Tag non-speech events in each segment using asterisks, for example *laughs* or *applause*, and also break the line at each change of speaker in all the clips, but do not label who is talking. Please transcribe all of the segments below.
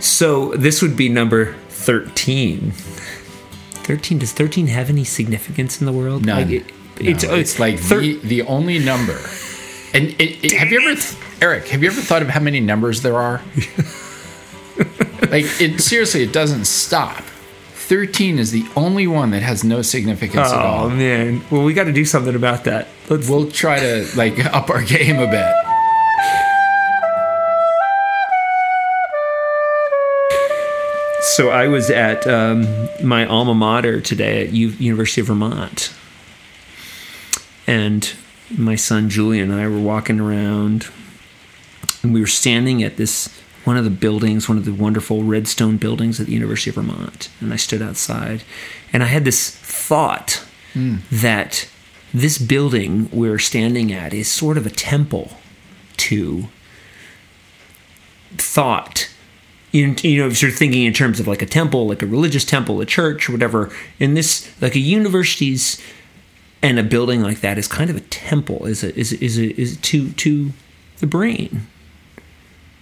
So this would be number 13. 13 does 13 have any significance in the world?
None.
Like it,
No,
it's,
it's,
uh,
like
thir-
the, the only number. And it, it- have you ever, Eric? Have you ever thought of how many numbers there are? *laughs* like it seriously, it doesn't stop. Thirteen is the only one that has no significance at
Oh
all.
man. Well, we got to do something about that. Let's
We'll try to like up our *laughs* game a bit.
So I was at um, my alma mater today at U- University of Vermont, and my son Julian and I were walking around, and we were standing at this one of the buildings, one of the wonderful red stone buildings at the University of Vermont, and I stood outside, and I had this thought that this building we're standing at is sort of a temple to thought you, you know if you're thinking in terms of like a temple like a religious temple a church whatever in this like a university's and a building like that is kind of a temple is a, is a, is a, is to to the brain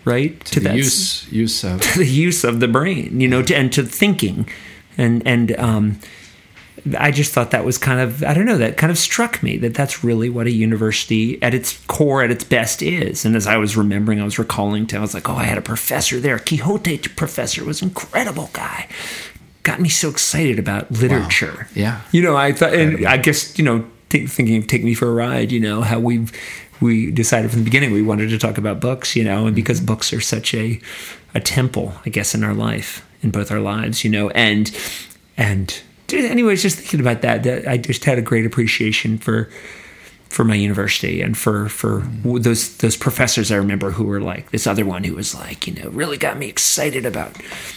right?
To the
that
use use of. *laughs*
The use of the brain, you know, to, and to thinking, and and um, I just thought that was kind of I don't know that kind of struck me that that's really what a university at its core at its best is. And as I was remembering, I was recalling to I was like, oh, I had a professor there, Quixote professor was an incredible guy. Got me so excited about literature.
Yeah.
you know, I thought, and I guess you know, think, thinking of take me for a ride. You know how we've we decided from the beginning we wanted to talk about books. You know, and mm-hmm. because books are such a a temple, I guess, in our life, in both our lives. You know, and and anyways, just thinking about that, that I just had a great appreciation for for my university and for for mm-hmm. those those professors I remember who were like this other one who was like you know really got me excited about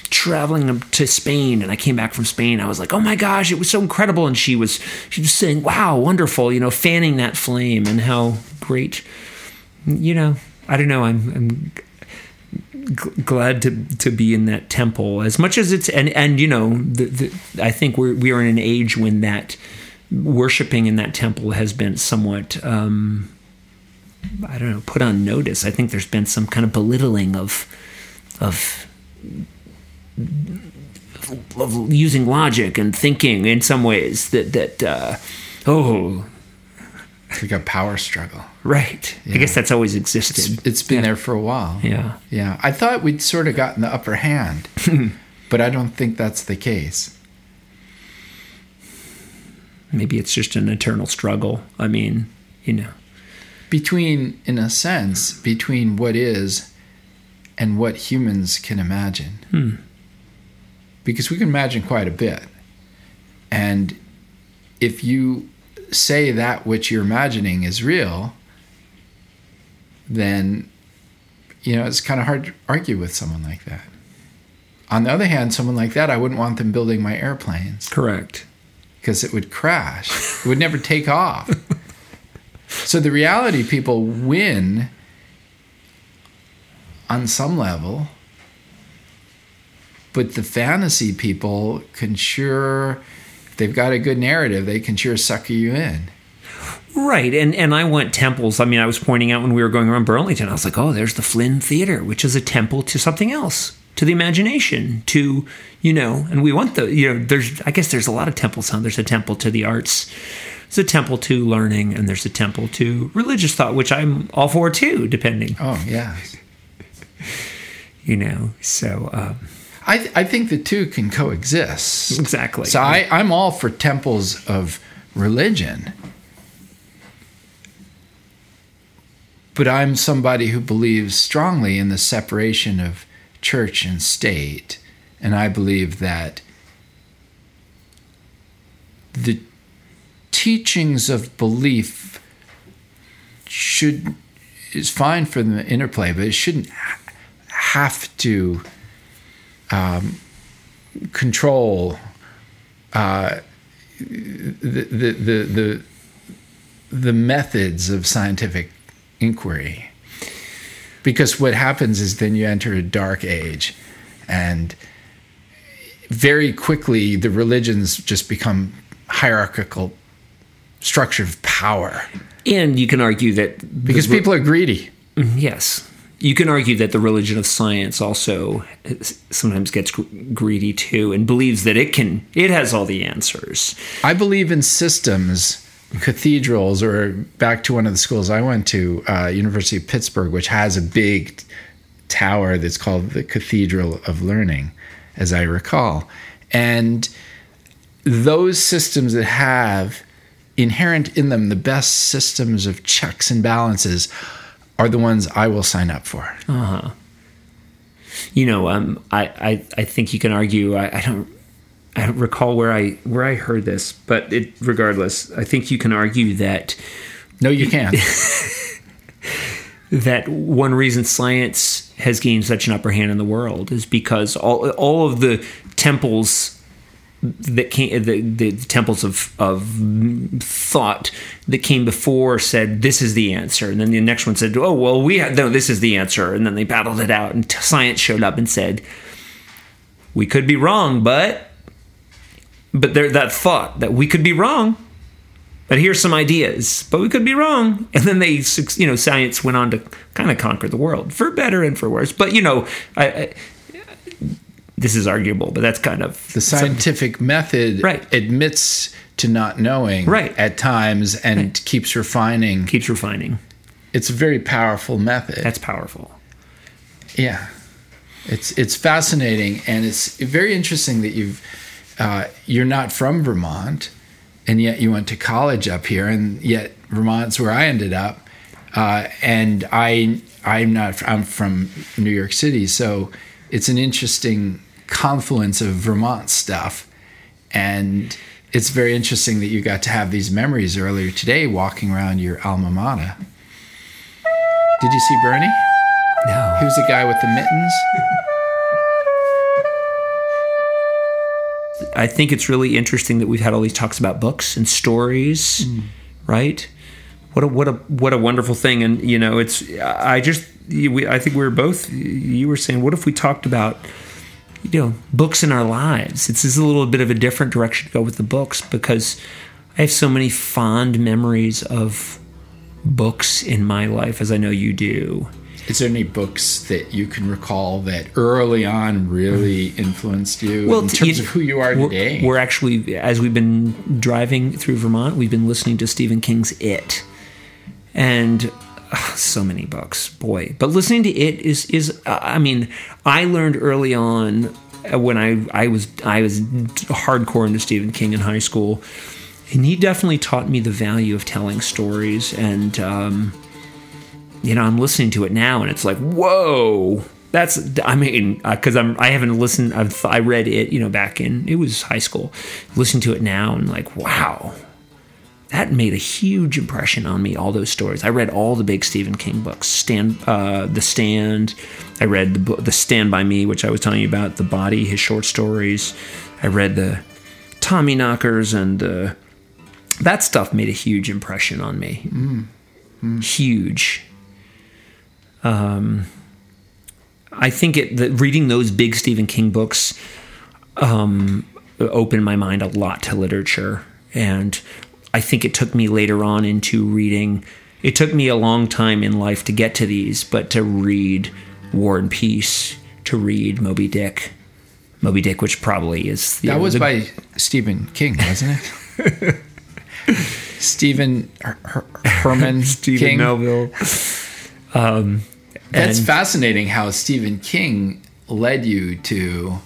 traveling to Spain. And I came back from Spain. I was like oh my gosh it was so incredible. And she was she was saying wow wonderful you know fanning that flame and how great you know I don't know I'm I'm glad to to be in that temple as much as it's and and you know the, the, I think we're we are in an age when that worshiping in that temple has been somewhat um, I don't know put on notice. I think there's been some kind of belittling of of of using logic and thinking in some ways that that uh, oh
It's like a power struggle.
Right. I guess that's always existed.
It's, it's been there for a while.
yeah.
Yeah. I thought we'd sort of gotten the upper hand, *laughs* but I don't think that's the case.
Maybe it's just an eternal struggle. I mean, you know.
Between, in a sense, between what is and what humans can imagine. Hmm. Because we can imagine quite a bit. And if you say that which you're imagining is real, then, you know, it's kind of hard to argue with someone like that. On the other hand, someone like that, I wouldn't want them building my airplanes
Correct.
because it would crash. It would never take off. *laughs* So the reality people win on some level, but the fantasy people can sure, if they've got a good narrative, they can sure sucker you in.
Right, and and I want temples. I mean, I was pointing out when we were going around Burlington, I was like, oh, there's the Flynn Theater, which is a temple to something else, to the imagination, to you know, and we want the you know, there's I guess there's a lot of temples. Huh? There's a temple to the arts, there's a temple to learning, and there's a temple to religious thought, which I'm all for too, depending,
Oh, yeah.
you know. So um,
I, I think the two can coexist.
exactly.
So I, I'm all for temples of religion. But I'm somebody who believes strongly in the separation of church and state. And I believe that the teachings of belief should is fine for the interplay, but it shouldn't have to um, control uh, the, the, the, the, the methods of scientific inquiry. Because what happens is then you enter a dark age, and very quickly the religions just become hierarchical structure of power
and you can argue that
because people are greedy.
Mm-hmm, yes. you can argue that the religion of science also sometimes gets gr- greedy too and believes that it can it has all the answers
I believe in systems, cathedrals, or back to one of the schools I went to, uh, University of Pittsburgh, which has a big tower that's called the Cathedral of Learning, as I recall. And those systems that have inherent in them the best systems of checks and balances are the ones I will sign up for. Uh huh.
You know um, I, I i think you can argue I, I don't I don't recall where I where I heard this, but it regardless, I think you can argue that
No, you can't. *laughs*
that one reason science has gained such an upper hand in the world is because all all of the temples that came the, the temples of of thought that came before said this is the answer and then the next one said oh well we had, no this is the answer and then they battled it out and science showed up and said we could be wrong but but there that thought that we could be wrong but here's some ideas but we could be wrong *laughs* and then they you know science went on to kind of conquer the world for better and for worse but you know I, I this is arguable but that's kind of
The scientific method
Right.
admits to not knowing
Right.
at times and keeps refining.
keeps refining
It's a very powerful method.
that's powerful
Yeah, it's it's fascinating, and it's very interesting that you've uh, you're not from Vermont, and yet you went to college up here, and yet Vermont's where I ended up, uh, and I I'm not I'm from New York City, so it's an interesting confluence of Vermont stuff, and it's very interesting that you got to have these memories earlier today, walking around your alma mater. Did you see Bernie?
no
He was the guy with the mittens.
I think it's really interesting that we've had all these talks about books and stories, hmm. right? What a what a what a wonderful thing, and you know, it's I just we, I think we were both. You were saying, what if we talked about you know books in our lives? It's just a little bit of a different direction to go with the books because I have so many fond memories of books in my life, as I know you do.
Is there any books that you can recall that early on really influenced you well,
in
terms of who you are
we're,
today?
We're actually, as we've been driving through Vermont, we've been listening to Stephen King's It, and so many books, boy. But listening to It is is, uh, I mean, I learned early on uh, when I I was I was hardcore into Stephen King in high school, and he definitely taught me the value of telling stories and. Um, you know, I'm listening to it now, and it's like, whoa, that's. I mean, because I'm I haven't listened. I've I read it, you know, back in it was high school. Listen to it now, and like, wow, that made a huge impression on me. All those stories. I read all the big Stephen King books. Stand, uh, The Stand. I read the book, The Stand by Me, which I was telling you about. The Body, his short stories. I read the Tommyknockers and uh, that stuff made a huge impression on me. Huge. Um, I think it, that reading those big Stephen King books um, opened my mind a lot to literature, and I think it took me later on into reading. It took me a long time in life to get to these, but to read War and Peace, to read Moby Dick, Moby Dick, which probably is
that
know,
was
the-
by Stephen King, wasn't it? *laughs* Stephen Her- Her- Herman *laughs*
Stephen
King.
Melville. Um,
That's
and-
fascinating how Stephen King led you to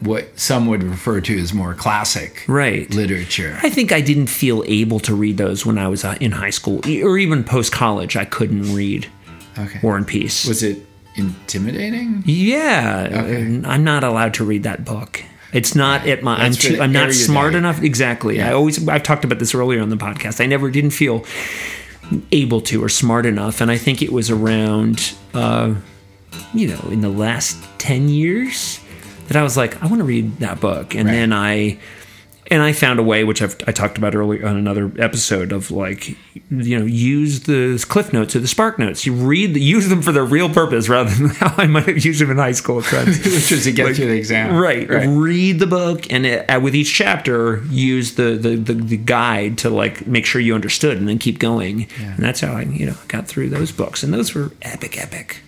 what some would refer to as more classic
Right.
literature.
I think I didn't feel able to read those when I was uh, in high school or even post college. I couldn't read
Okay.
War and Peace.
Was it intimidating?
yeah,
Okay.
I'm not allowed to read that book. It's not at my. I'm too. I'm not smart enough. Exactly.
Yeah.
I always. I've talked about this earlier on the podcast. I never didn't feel able to or smart enough, and I think it was around, uh, you know, in the last ten years that I was like, I want to read that book, and
Right.
then I. And I found a way, which I've, I talked about earlier on another episode, of like, you know, use the Cliff Notes or the Spark Notes. You read, the, use them for their real purpose rather than *laughs* how I might have used them in high school. *laughs* Which
Which was to get through the exam.
Right. Read the book, and it, uh, with each chapter, use the, the, the, the guide to like make sure you understood, and then keep going. And that's how I you know got through those books, and those were epic, epic.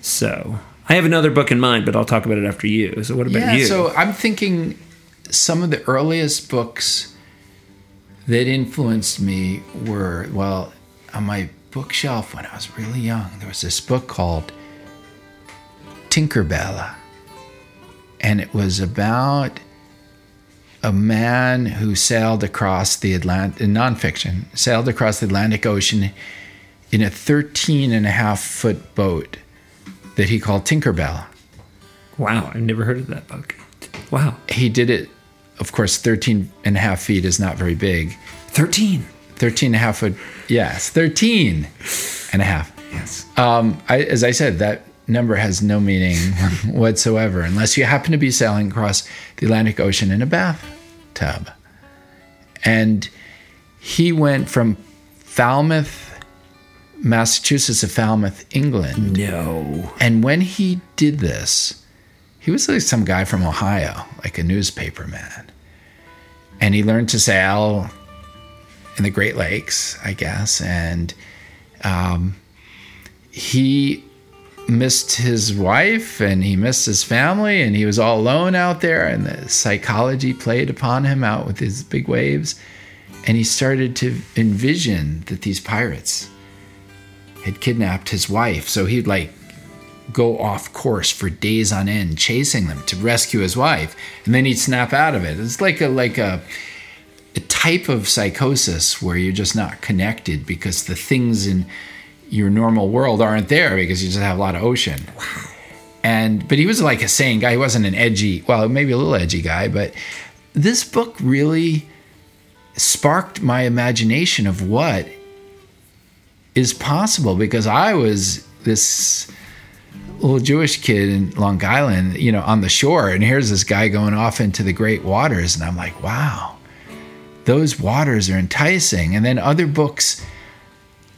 So I have another book in mind, but I'll talk about it after you. So what about
yeah,
you?
so I'm thinking some of the earliest books that influenced me were well on my bookshelf when I was really young. There was this book called Tinkerbelle, and it was about a man who sailed across the Atlantic, in nonfiction, sailed across the Atlantic Ocean in a 13 and a half foot boat that he called Tinkerbelle.
wow, I've never heard of that book. Wow,
He did it, of course, 13 and a half feet is not very big.
thirteen.
13 and a half foot, yes, 13 and a half.
Yes.
Um, I, as I said, that number has no meaning *laughs* whatsoever unless you happen to be sailing across the Atlantic Ocean in a bathtub. And he went from Falmouth, Massachusetts to Falmouth, England.
No.
And when he did this, he was like some guy from Ohio, like a newspaper man. And he learned to sail in the Great Lakes, I guess. And um, he missed his wife and he missed his family and he was all alone out there. And the psychology played upon him out with his big waves. And he started to envision that these pirates had kidnapped his wife. So he'd like go off course for days on end chasing them to rescue his wife and then he'd snap out of it. It's like a like a, a type of psychosis where you're just not connected because the things in your normal world aren't there because you just have a lot of ocean. And but he was like a sane guy. He wasn't an edgy well maybe a little edgy guy but this book really sparked my imagination of what is possible because i was this little Jewish kid in Long Island, you know, on the shore, and here's this guy going off into the great waters, and I'm like, wow, those waters are enticing. And then other books,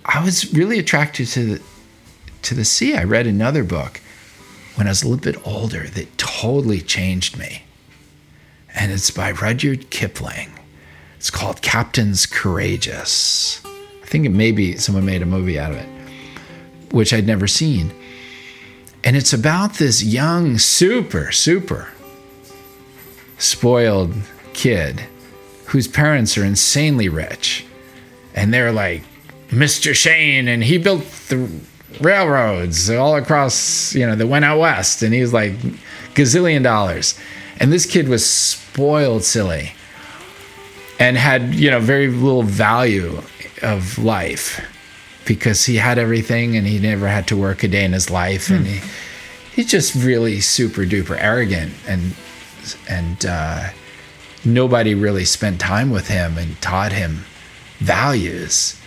I was really attracted to the to the sea. I read another book when I was a little bit older that totally changed me, and it's by Rudyard Kipling. It's called Captains Courageous. I think it maybe someone made a movie out of it, which I'd never seen. And it's about this young, super, super spoiled kid whose parents are insanely rich. And they're like, Mr. Cheyne, and he built the railroads all across, you know, that went out west. And he was like, gazillion dollars. And this kid was spoiled silly and had, you know, very little value of life because he had everything and he never had to work a day in his life. And he he's just really super duper arrogant and and uh, nobody really spent time with him and taught him values.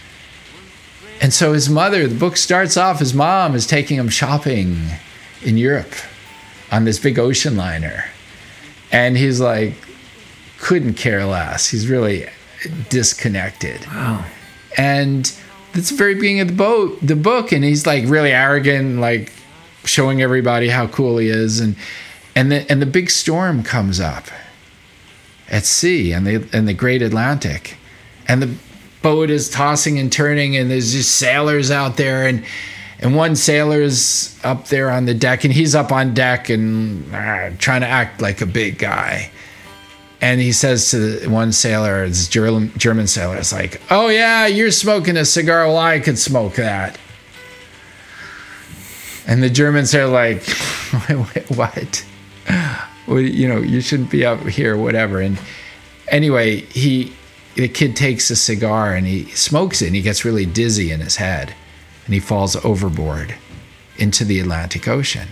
And so his mother the book starts off his mom is taking him shopping in Europe on this big ocean liner. And he's like couldn't care less. He's really disconnected.
Wow.
and it's the very beginning of the boat, the book, and he's like really arrogant, like showing everybody how cool he is, and and the and the big storm comes up at sea and the and the Great Atlantic, and the boat is tossing and turning, and there's just sailors out there, and and one sailor's up there on the deck, and he's up on deck and uh, trying to act like a big guy and he says to one sailor, this German, German sailor, it's like, "Oh yeah, you're smoking a cigar. Well, I could smoke that." And the Germans are like, *laughs* "What? You know, you shouldn't be up here, whatever." And anyway, he, the kid takes a cigar and he smokes it, and he gets really dizzy in his head, and he falls overboard into the Atlantic Ocean.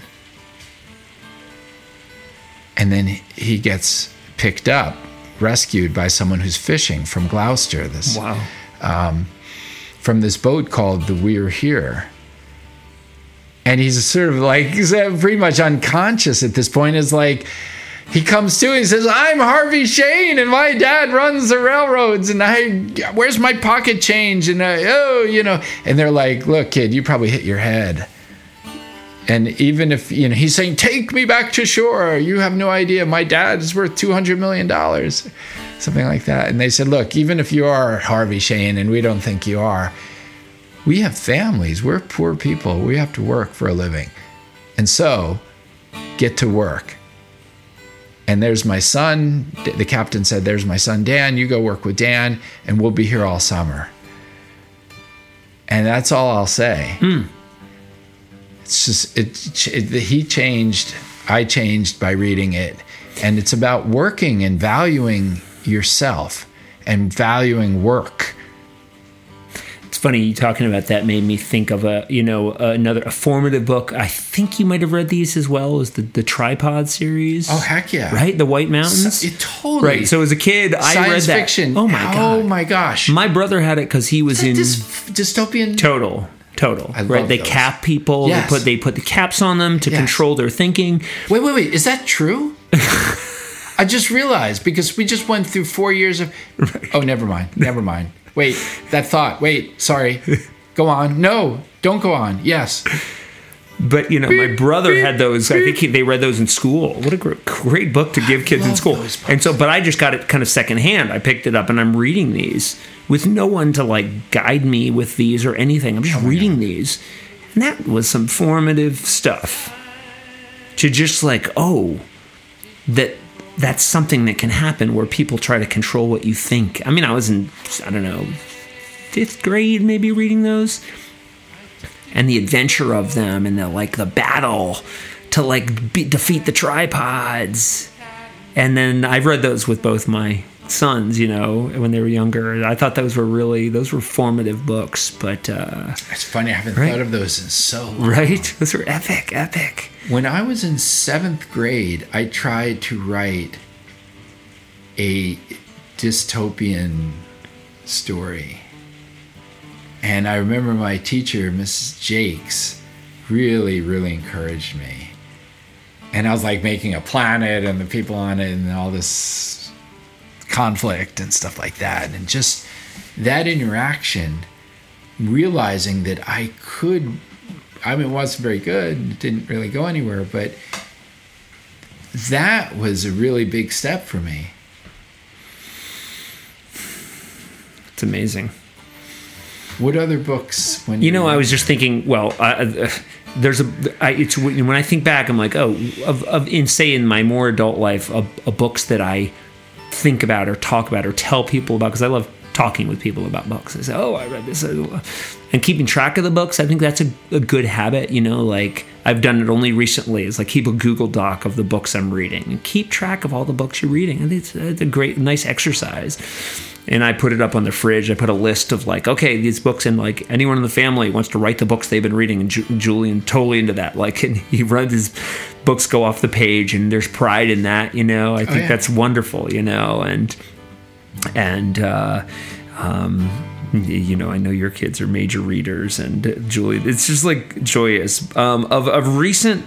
And then he gets picked up, rescued by someone who's fishing from Gloucester, this
Wow.
Um, from this boat called the We're Here. And he's sort of like he's uh, pretty much unconscious at this point. Is like he comes to and he says, "I'm Harvey Cheyne, and my dad runs the railroads, and I where's my pocket change?" And I, oh, you know, and they're like, "Look, kid, you probably hit your head." And even if you know, he's saying, "Take me back to shore." You have no idea. My dad is worth two hundred million dollars, something like that. And they said, "Look, even if you are Harvey Cheyne, and we don't think you are, we have families. We're poor people. We have to work for a living. And so, get to work. And there's my son. The captain said, There's my son, Dan. You go work with Dan, and we'll be here all summer. And that's all I'll say. Hmm. It's just, it, it, he changed, I changed by reading it. And it's about working and valuing yourself and valuing work.
It's funny you talking about that made me think of a you know another a formative book. I think you might have read these as well as the the Tripod series.
Oh, heck yeah.
Right, the White Mountains.
It totally.
Right. So as a kid, I read
Science
that.
fiction.
Oh my oh god.
Oh my gosh.
My brother had it because he was in
dystopian.
total. Total.
I
right. They
those.
cap people.
Yes.
They put they put the caps on them to
Yes.
control their thinking.
Wait, wait, wait. Is that true? *laughs* I just realized because we just went through four years of. Oh, never mind. Never mind. Wait, that thought. Wait, sorry. Go on. No, don't go on. Yes.
But you know, my brother had those. I think he, they read those in school. What a great, great book to give kids in school. And so, but I just got it kind of secondhand. I picked it up and I'm reading these with no one to like guide me with these or anything. I'm just oh reading these, and that was some formative stuff. To just like, oh, that that's something that can happen where people try to control what you think. I mean, I was in I don't know fifth grade maybe reading those and the adventure of them and the like the battle to like be, defeat the tripods and then i've read those with both my sons you know when they were younger i thought those were really those were formative books but uh
It's funny. I haven't
Right.
thought of those in so long.
right those were epic epic
When I was in seventh grade, I tried to write a dystopian story. And I remember my teacher, Mrs. Jakes, really, really encouraged me. And I was like making a planet and the people on it and all this conflict and stuff like that. And just that interaction, realizing that I could I mean, it wasn't very good. It didn't really go anywhere, but that was a really big step for me.
it's amazing
What other books? When
You know, I was just thinking. Well, uh, there's a. I, it's when I think back, I'm like, oh, of, of in say in my more adult life, of, of books that I think about or talk about or tell people about because I love talking with people about books. I say, oh, I read this, uh, and keeping track of the books. I think that's a, a good habit. You know, like I've done it only recently. Is like keep a Google Doc of the books I'm reading and keep track of all the books you're reading. Think it's, it's a great, nice exercise and I put it up on the fridge. I put a list of like, okay, these books, and like anyone in the family wants to write the books they've been reading, and Ju- Julian totally into that. Like, *laughs* and he runs his books go off the page, and there's pride in that. You know, I think
yeah.
that's wonderful. You know, and and uh, um, you know, I know your kids are major readers, and uh, Julian, it's just like joyous. Um, of of recent,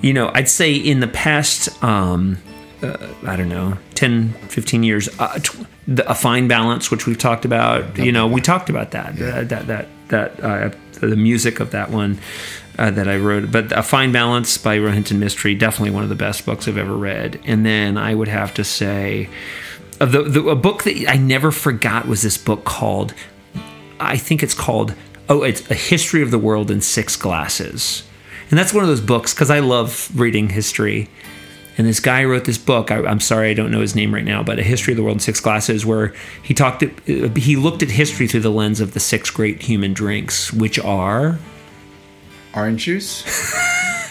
you know, I'd say in the past. Um, uh, I don't know, 10, 15 years, uh, tw- the, a fine balance, which we've talked about. You know, we talked about that, uh, that, that, that, uh, the music of that one uh, that I wrote. But a fine balance by Rohinton Mistry, definitely one of the best books I've ever read. And then I would have to say, the, the a book that I never forgot was this book called, I think it's called, oh, it's A History of the World in Six Glasses. And that's one of those books because I love reading history. And this guy wrote this book. I, I'm sorry, I don't know his name right now, but a history of the world in six glasses, where he talked. uh, He looked at history through the lens of the six great human drinks, which are
Orange juice? *laughs*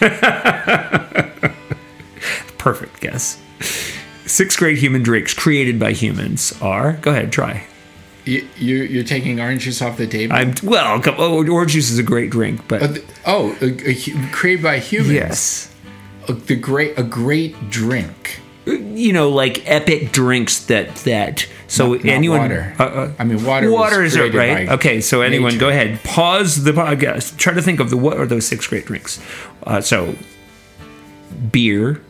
perfect guess. Six great human drinks created by humans are. Go ahead, try.
You, you, you're taking orange juice off the table?
I'm well. come- Oh, orange juice is a great drink, but
Uh, oh, a, created by humans.
yes,
A, the great, a great drink.
you know, like epic drinks that that. So
Not- not
anyone,
water.
Uh, uh,
I mean, water.
Water is it, right? Okay, so anyone,
nature.
go ahead. Pause the podcast. Try to think of the what are those six great drinks. Uh, so, beer.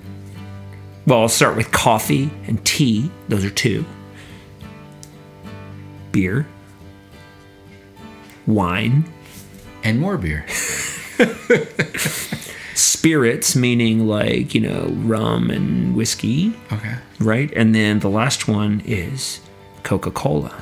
Well, I'll start with coffee and tea. Those are two. Beer. Wine.
And more beer. *laughs*
Spirits, meaning like you know rum and whiskey.
Okay.
right? And then the last one is Coca Cola.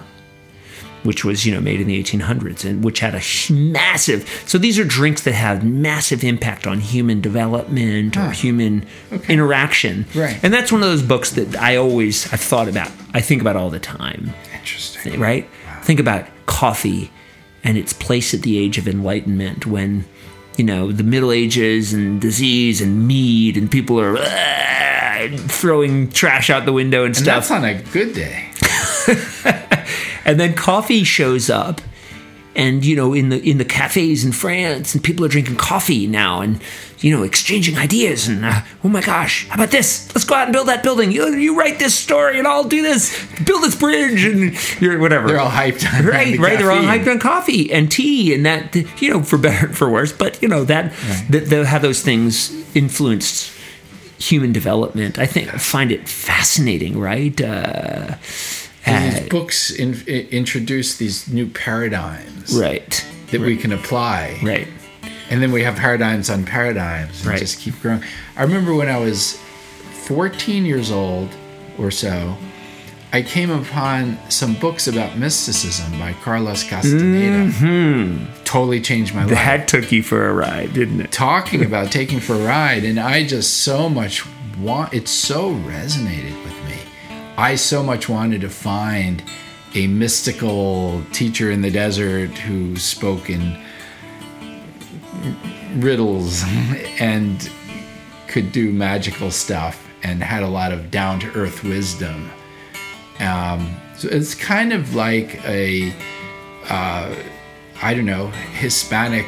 which was you know made in the 1800s and which had a massive so these are drinks that have massive impact on human development or human interaction
Right.
and that's one of those books that i always i've thought about i think about all the time
Interesting.
right think about coffee and its place at the age of enlightenment when you know the middle ages and disease and mead and people are "Ah," throwing trash out the window and
And
stuff
that's on a good day. *laughs*
and then coffee shows up and you know in the in the cafes in France and people are drinking coffee now and you know exchanging ideas and uh, oh my gosh how about this? Let's go out and build that building. You, you write this story and I'll do this. Build this bridge and you're whatever.
They're all hyped on
right
the
right they're all hyped on coffee and tea and that you know for better and for worse but you know that that, that how those things influenced human development. I think I find it fascinating right? Uh,
And these books in, i- introduce these new paradigms
right
that we can apply.
right
And then we have paradigms on paradigms and
Right.
just keep growing. I remember when I was 14 years old or so, I came upon some books about mysticism by Carlos Castaneda. Mm-hmm. Totally changed my life.
That took you for a ride, didn't it?
Talking about taking for a ride, and I just so much want. It so resonated with me. I so much wanted to find a mystical teacher in the desert who spoke in riddles *laughs* and could do magical stuff and had a lot of down to earth wisdom. Um, so it's kind of like a, uh, I don't know, Hispanic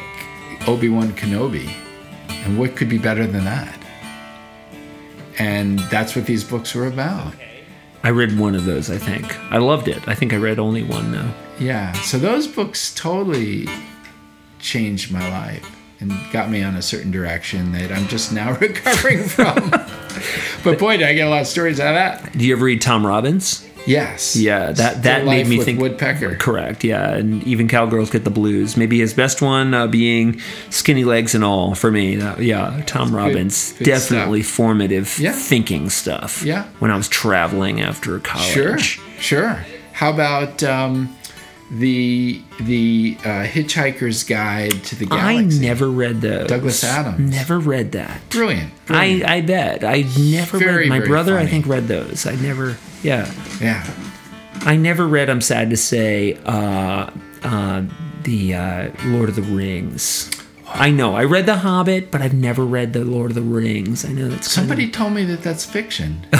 Obi Wan Kenobi. And what could be better than that? And that's what these books were about.
I read one of those, I think. I loved it. I think I read only one, though.
Yeah. So those books totally changed my life and got me on a certain direction that I'm just now *laughs* recovering from. *laughs* but boy, did I get a lot of stories out of that.
Do you ever read Tom Robbins?
Yes.
Yeah, that that made me think.
Woodpecker.
Correct. Yeah, and even cowgirls get the blues. Maybe his best one uh, being "Skinny Legs and All" for me. That- yeah, Tom Robbins
good
definitely formative
Yeah.
thinking stuff.
Yeah.
when I was traveling after college.
Sure. Sure. How about um, the the uh, Hitchhiker's Guide to the Galaxy.
I never read those.
Douglas Adams.
Never read that.
Brilliant.
I,
Brilliant.
I bet. I never
Very,
read. My brother, I think, read those. I never. Yeah.
yeah.
I never read. I'm sad to say. Uh, uh, the uh, Lord of the Rings. I know. I read The Hobbit, but I've never read the Lord of the Rings. I know that's
Somebody told me that that's fiction. *laughs*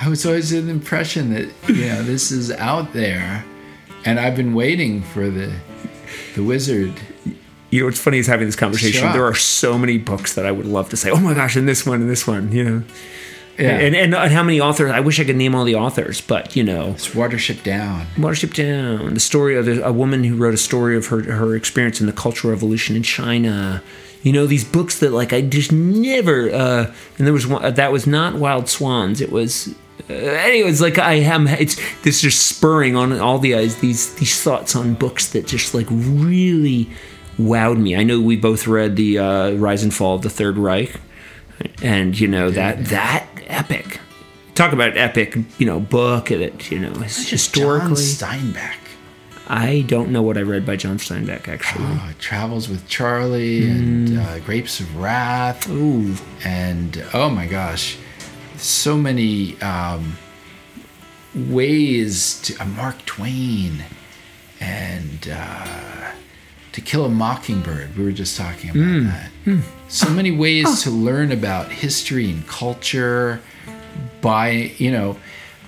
I was always in the impression that you know this is out there, and I've been waiting for the the wizard.
You know what's funny is having this conversation. There are so many books that I would love to say. Oh my gosh! And this one, and this one. You know.
Yeah.
And, and and how many authors? I wish I could name all the authors, but you know,
It's Watership Down.
Watership Down, the story of a woman who wrote a story of her her experience in the Cultural Revolution in China. You know these books that like I just never. Uh, and there was one that was not Wild Swans. It was. Uh, anyways, like I am, it's this just spurring on all the eyes these these thoughts on books that just like really wowed me. I know we both read the uh, Rise and Fall of the Third Reich, and you know that that epic. Talk about epic, you know, book that you know is historically.
John Steinbeck.
I don't know what I read by John Steinbeck actually.
Oh, Travels with Charlie
Mm.
and uh, Grapes of Wrath.
Ooh,
and oh my gosh, so many um, ways to uh, Mark Twain and uh, To Kill a Mockingbird. We were just talking about hmm. that. Hmm. So many ways oh. to learn about history and culture by you know.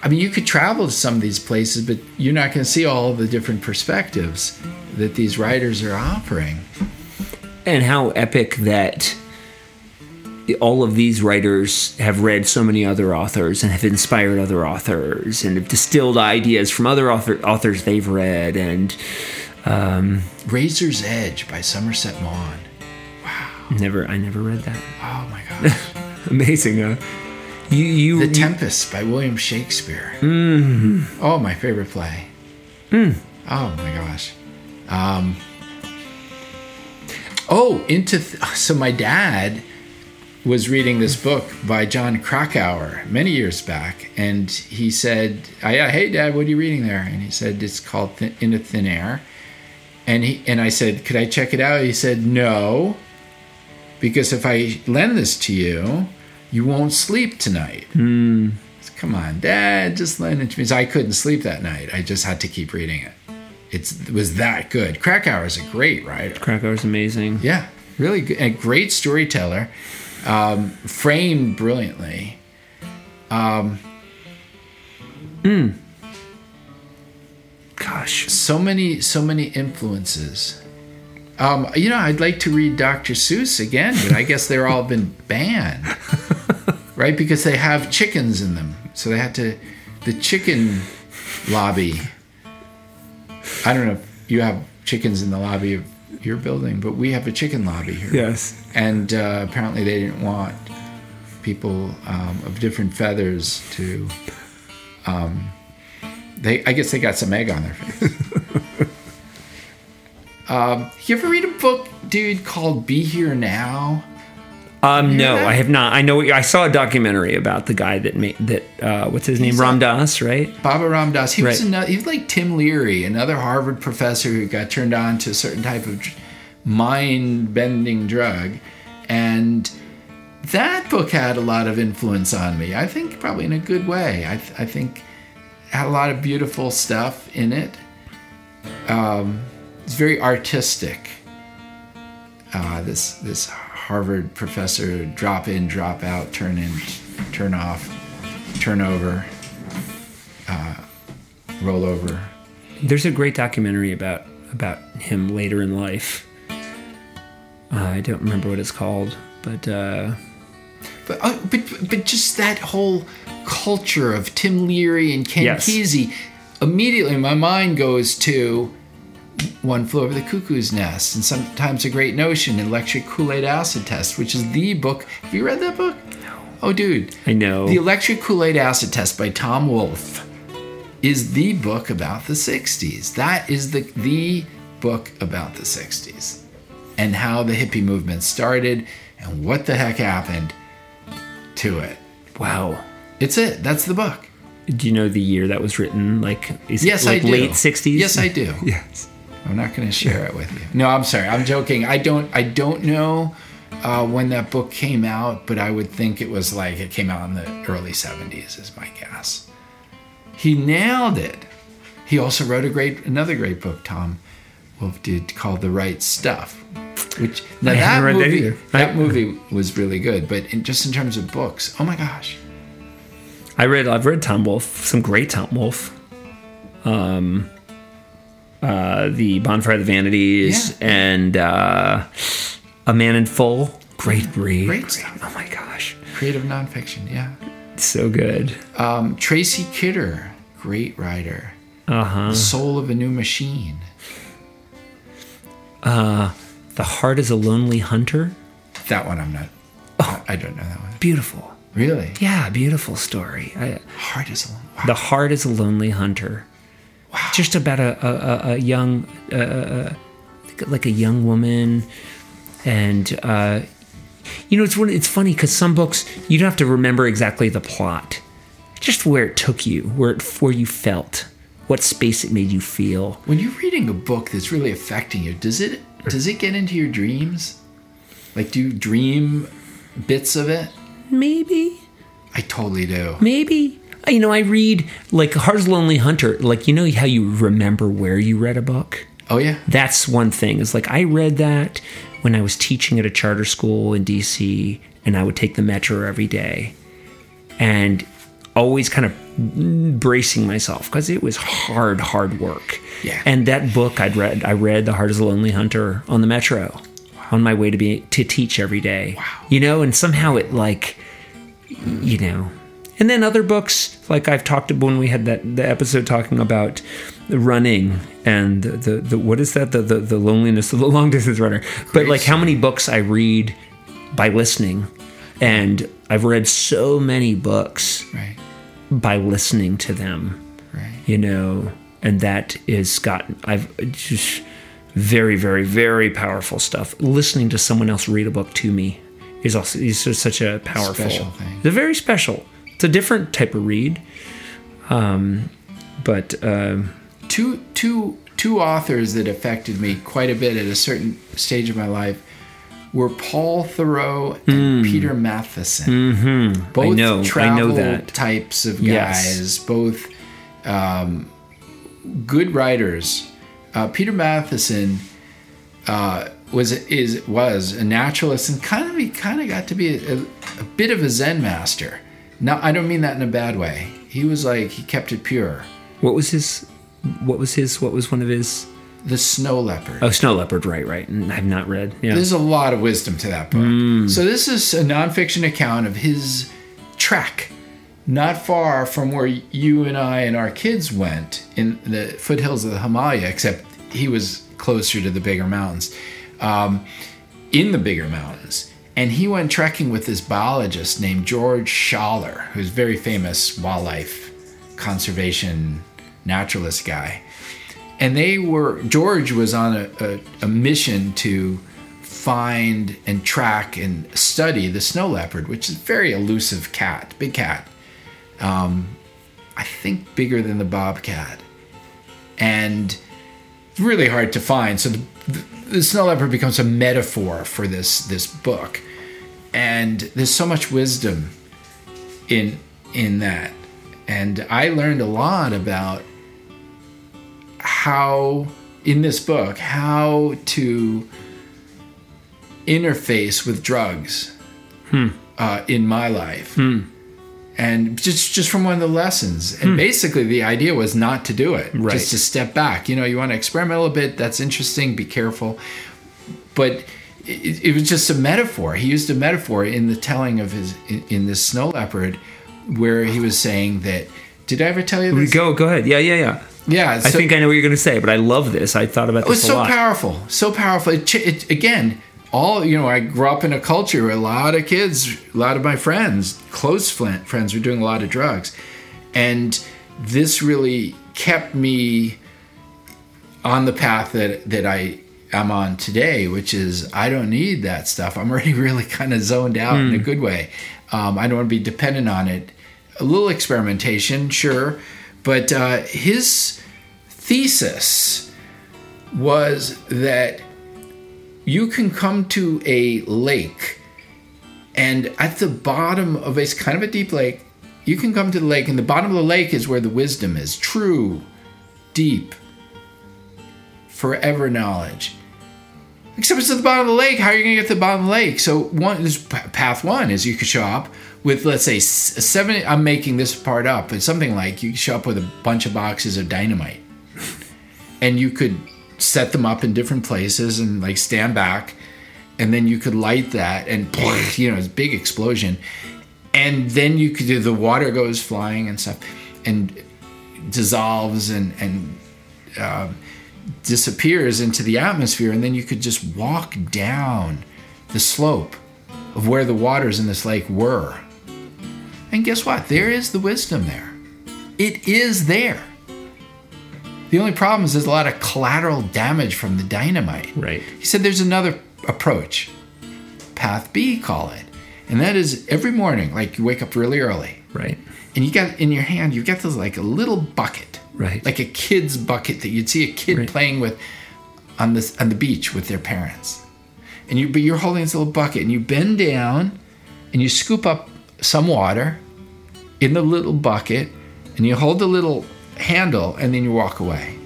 I mean, you could travel to some of these places, but you're not going to see all of the different perspectives that these writers are offering.
and how epic that all of these writers have read so many other authors and have inspired other authors and have distilled ideas from other author, authors they've read and um,
Razor's Edge by Somerset Maugham. Wow.
Never I never read that.
Oh my *laughs* gosh.
Amazing, huh? You you
The
you-
Tempest by William Shakespeare. Oh, my favorite play. Oh my gosh. Um, oh, into th- *laughs* so my dad was reading this book by Jon Krakauer many years back, and he said, I, "Hey, Dad, what are you reading there?" And he said, "It's called Thin, Into Thin Air." And he and I said, "Could I check it out?" He said, "No, because if I lend this to you, you won't sleep tonight."
Hmm.
Come on, Dad, just lend it to me. So I couldn't sleep that night. I just had to keep reading it. It's, it was that good. Krakauer is a great writer.
Krakauer's amazing.
Yeah, really good. A great storyteller, um, framed brilliantly.
Gosh.
So many, so many influences. Um, you know, I'd like to read Dr. Seuss again, but I guess they're all been banned, *laughs* right? Because they have chickens in them, so they had to. The chicken lobby. I don't know if you have chickens in the lobby of your building, but we have a chicken lobby here.
Yes.
and uh, apparently they didn't want people um, of different feathers to. Um, they, I guess they got some egg on their face. *laughs* um, you ever read a book, dude, called "Be Here Now"?
Um, no,
that?
I have not. I know. I saw a documentary about the guy that made that. Uh, what's his name?
He's
Ram
a-
Das, right?
Baba Ram Dass. He was another, he was like Tim Leary, another Harvard professor who got turned on to a certain type of mind-bending drug, and that book had a lot of influence on me. I think probably in a good way. I, I think had a lot of beautiful stuff in it. Um, it's very artistic. Uh, this this Harvard professor drop in, drop out, turn in, turn off, turn over, uh, roll over.
There's a great documentary about about him later in life. Uh, I don't remember what it's called, but uh,
But, uh, but but just that whole culture of Tim Leary and Ken
Yes.
Kesey, immediately my mind goes to One Flew Over the Cuckoo's Nest and sometimes a great notion, Electric Kool-Aid Acid Test, which is the book. Have you read that book? No. Oh, dude.
I know.
The Electric Kool-Aid Acid Test by Tom Wolfe is the book about the 60s. That is the the book about the 60s and how the hippie movement started and what the heck happened to it.
wow.
It's it. That's the book.
Do you know the year that was written? Like, is
Yes,
it like
I do.
late '60s?
Yes, I do. *laughs*
Yes.
I'm not going to share it with you. No, I'm sorry. I'm joking. I don't. I don't know uh, when that book came out, but I would think it was like it came out in the early '70s, is my guess. He nailed it. He also wrote a great, another great book. Tom Wolfe did called "The Right Stuff," which now that
that
movie,
either.
that movie was really good. But in, just in terms of books, oh my gosh,
I read. I've read Tom Wolfe. Some great Tom Wolfe. Um, uh, the Bonfire of the Vanities
Yeah.
and uh, A Man in Full. Great read.
Great stuff.
Oh my gosh,
creative nonfiction. Yeah.
so good.
Um, Tracy Kidder, great writer.
Uh huh.
Soul of a New Machine.
Uh, The Heart is a Lonely Hunter.
That one I'm not. I, I don't know that one.
Beautiful.
Really?
Yeah, beautiful story. I,
Heart is a. Wow.
the Heart is a Lonely Hunter.
wow.
just about a a, a, young uh, uh, like a young woman and uh, you know it's it's funny because some books you don't have to remember exactly the plot just where it took you where it where you felt what space it made you feel
when you're reading a book that's really affecting you, does it does it get into your dreams? Like, do you dream bits of it?
Maybe
I totally do.
maybe you know i read like heart is a lonely hunter like you know how you remember where you read a book
Oh yeah.
that's one thing is like i read that when i was teaching at a charter school in dc and i would take the metro every day and always kind of bracing myself because it was hard hard work
Yeah.
and that book i'd read i read the heart is a lonely hunter on the metro on my way to be to teach every day.
Wow.
you know and somehow it like you know. And then other books like i've talked about when we had that the episode talking about running and the, the, the what is that? The, the the loneliness of the *laughs* long distance runner. But
Great
like how many books i read by listening. And i've read so many books
Right.
by listening to them.
Right.
you know and that is got i've just very very very powerful stuff listening to someone else read a book to me is also is such a powerful
Special thing.
They're very special. It's a different type of read. Um, but um,
two two two authors that affected me quite a bit at a certain stage of my life were Paul Theroux and Peter Matthiessen. Mm-hmm. Both.
I know- I know
travel
that.
types of
Yes.
guys, both um, good writers. Uh, Peter Matthiessen uh, was is was a naturalist and kind of he kind of got to be a, a bit of a Zen master. Now I don't mean that in a bad way. He was like he kept it pure.
what was his? What was his? What was one of his?
The snow leopard.
Oh, Snow Leopard. Right, right. I've not read. Yeah.
There's a lot of wisdom to that book.
Hmm.
So this is a nonfiction account of his trek, not far from where you and I and our kids went in the foothills of the Himalaya, except he was closer to the bigger mountains, um, in the bigger mountains. And he went trekking with this biologist named George Schaller, who's very famous wildlife conservation naturalist guy and they were George was on a, a, a mission to find and track and study the snow leopard, which is a very elusive cat, big cat. Um, I think bigger than the bobcat, and really hard to find. So the, the, snow leopard becomes a metaphor for this this book, and there's so much wisdom in in that, and I learned a lot about how in this book how to interface with drugs uh, in my life and just just from one of the lessons and hmm. basically the idea was not to do it
Right.
just to step back you know you want to experiment a little bit that's interesting be careful but it, it was just a metaphor he used a metaphor in the telling of his in, in this snow leopard where he was saying that did i ever tell you this
Go, go ahead. Yeah, yeah, yeah.
yeah
I think I know what you're going to say, but I love this. I thought about
it was
this a
so powerful, so powerful. It, it, again, all you know, I grew up in a culture where a lot of kids, a lot of my friends, close friends, were doing a lot of drugs, and this really kept me on the path that that I am on today, which is I don't need that stuff. I'm already *laughs* really kind of zoned out in a good way. Um, I don't want to be dependent on it. A little experimentation, sure, but uh, his thesis was that you can come to a lake and at the bottom of it's kind of a deep lake you can come to the lake and the bottom of the lake is where the wisdom is. True deep forever knowledge. Except it's at the bottom of the lake. How are you going to get to the bottom of the lake? So one p- path one is you could show up with let's say seven i'm making this part up but something like you show up with a bunch of boxes of dynamite. And you could set them up in different places and like stand back and then you could light that and *laughs* you know it's big explosion. And then you could do the water goes flying and stuff and dissolves and and uh, disappears into the atmosphere. And then you could just walk down the slope of where the waters in this lake were. And guess what? There is the wisdom there. It is there the only problem is there's a lot of collateral damage from the dynamite.
Right.
He said there's another approach, path B, call it. And that is every morning, like you wake up really early
Right.
and you got in your hand, you've got this like a little bucket,
Right.
like a kid's bucket that you'd see a kid
Right.
playing with on this on the beach with their parents. And you but you're holding this little bucket and you bend down and you scoop up some water in the little bucket and you hold the little handle and then you walk away.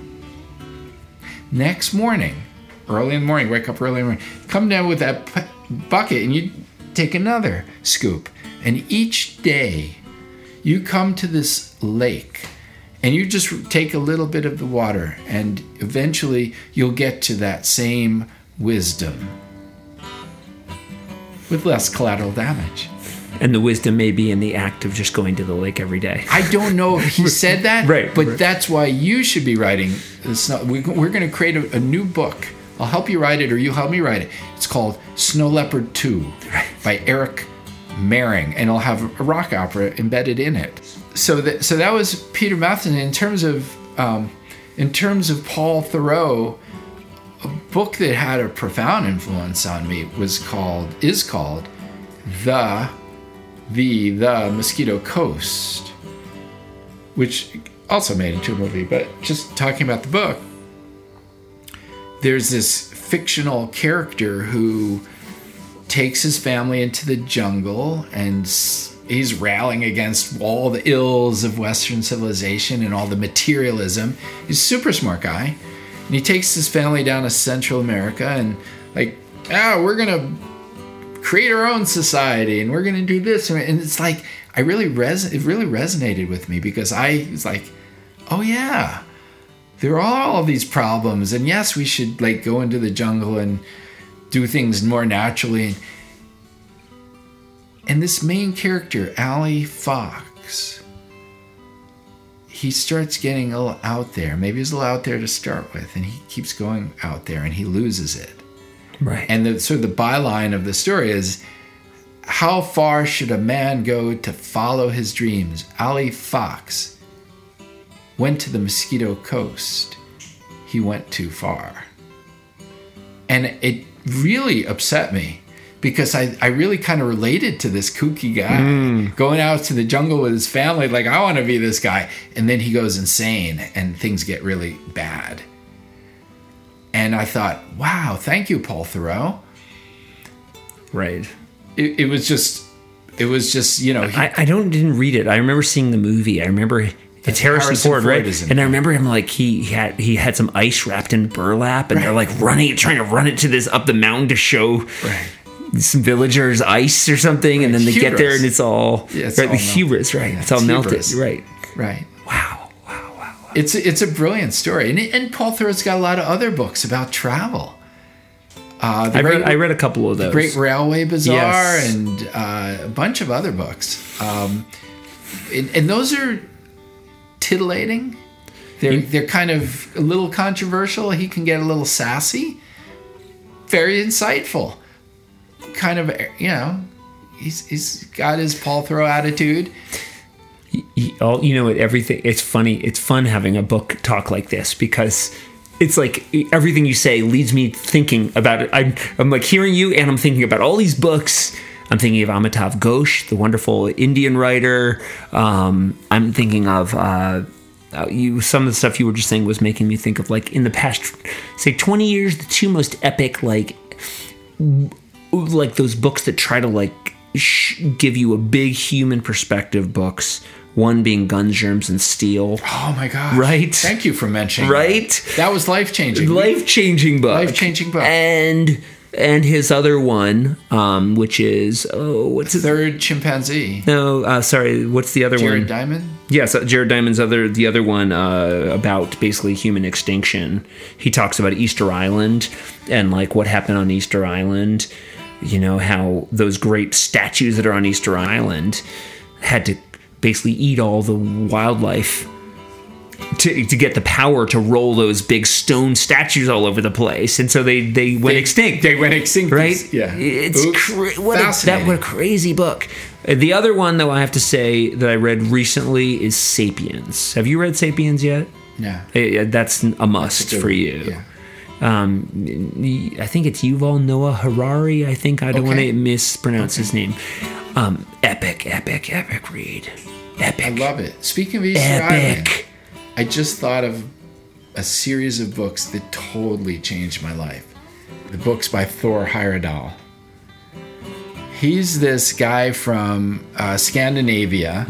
Next morning, early in the morning, wake up early in the morning, come down with that bucket and you take another scoop. And each day you come to this lake and you just take a little bit of the water and eventually you'll get to that same wisdom with less collateral damage.
And the wisdom may be in the act of just going to the lake every day.
I don't know if he said *laughs* that,
Right,
but
right.
that's why you should be writing. It's not, we, we're going to create a, a new book. I'll help you write it, or you help me write it. It's called Snow Leopard 2 by Eric Maring, and it'll have a rock opera embedded in it. So that so that was Peter Matthiessen. In terms of um, in terms of Paul Theroux, a book that had a profound influence on me was called is called the the the Mosquito Coast, which also made into a movie. But just talking about the book, there's this fictional character who takes his family into the jungle and he's rallying against all the ills of Western civilization and all the materialism. He's super smart guy. And he takes his family down to Central America and, like, ah, we're going to create our own society and we're going to do this. And it's like, I really res- it really resonated with me because I was like, oh, yeah, there are all these problems. And yes, we should, like, go into the jungle and do things more naturally. And this main character, Allie Fox, he starts getting a little out there. Maybe he's a little out there to start with, and he keeps going out there and he loses it.
Right.
And the sort of the byline of the story is how far should a man go to follow his dreams? Allie Fox went to the Mosquito Coast. He went too far. And it really upset me because I, I really kind of related to this kooky guy hmm. going out to the jungle with his family. Like, I want to be this guy. And then he goes insane and things get really bad. And I thought, wow, thank you, Paul Theroux.
right.
It, it was just, it was just, you know, he,
I, I don't didn't read it. I remember seeing the movie. I remember it's Harrison,
Harrison
Ford,
Ford
right? And I remember him like he had he had some ice wrapped in burlap, and they're like running, trying to run it to this up the mountain to show
Right.
some villagers ice or something, and then they get there and it's all
Yeah, it's
right.
all
the
melted.
hubris, right?
Yeah,
it's all
it's
melted,
hubris.
right?
right.
Wow, wow. wow.
It's it's a brilliant story, and and Paul Theroux's got a lot of other books about travel. Uh,
I read I read a couple of those.
Great Railway Bazaar
Yes.
and uh, a bunch of other books, um, and, and those are titillating. They're they're kind of a little controversial. He can get a little sassy. Very insightful. Kind of you know, he's he's got his Paul Theroux attitude.
You, all, you know everything it's funny it's fun having a book talk like this because it's like everything you say leads me thinking about it. I'm, I'm like hearing you and i'm thinking about all these books. I'm thinking of amitav ghosh the wonderful indian writer. Um, i'm thinking of uh, uh, you some of the stuff you were just saying was making me think of like in the past say 20 years the two most epic like like those books that try to like sh- give you a big human perspective books one being guns germs and steel
Oh my god!
Right?
Thank you for mentioning.
Right?
That, that was life changing.
life-changing book
Life-changing book.
and and his other one um which is oh what's his
Third chimpanzee.
no uh sorry what's the other
Jared
one Jared
Diamond.
Yes, so Jared Diamond's other the other one uh, about basically human extinction. He talks about Easter Island and like what happened on Easter Island. You know how those great statues that are on Easter Island had to basically eat all the wildlife to, to get the power to roll those big stone statues all over the place, and so they they went extinct
They went extinct.
right?
Yeah.
it's cra- what a, that what a crazy book. Uh, The other one, though, I have to say that I read recently is *Sapiens*. Have you read *Sapiens* yet?
yeah.
Uh, That's a must
Good.
for you.
Yeah.
Um, I think it's Yuval Noah Harari. I think I don't want to mispronounce his name. Um, epic, epic, epic read. Epic.
I love it. Speaking of Easter Island. I just thought of a series of books that totally changed my life. The books by Thor Heyerdahl. He's this guy from uh, Scandinavia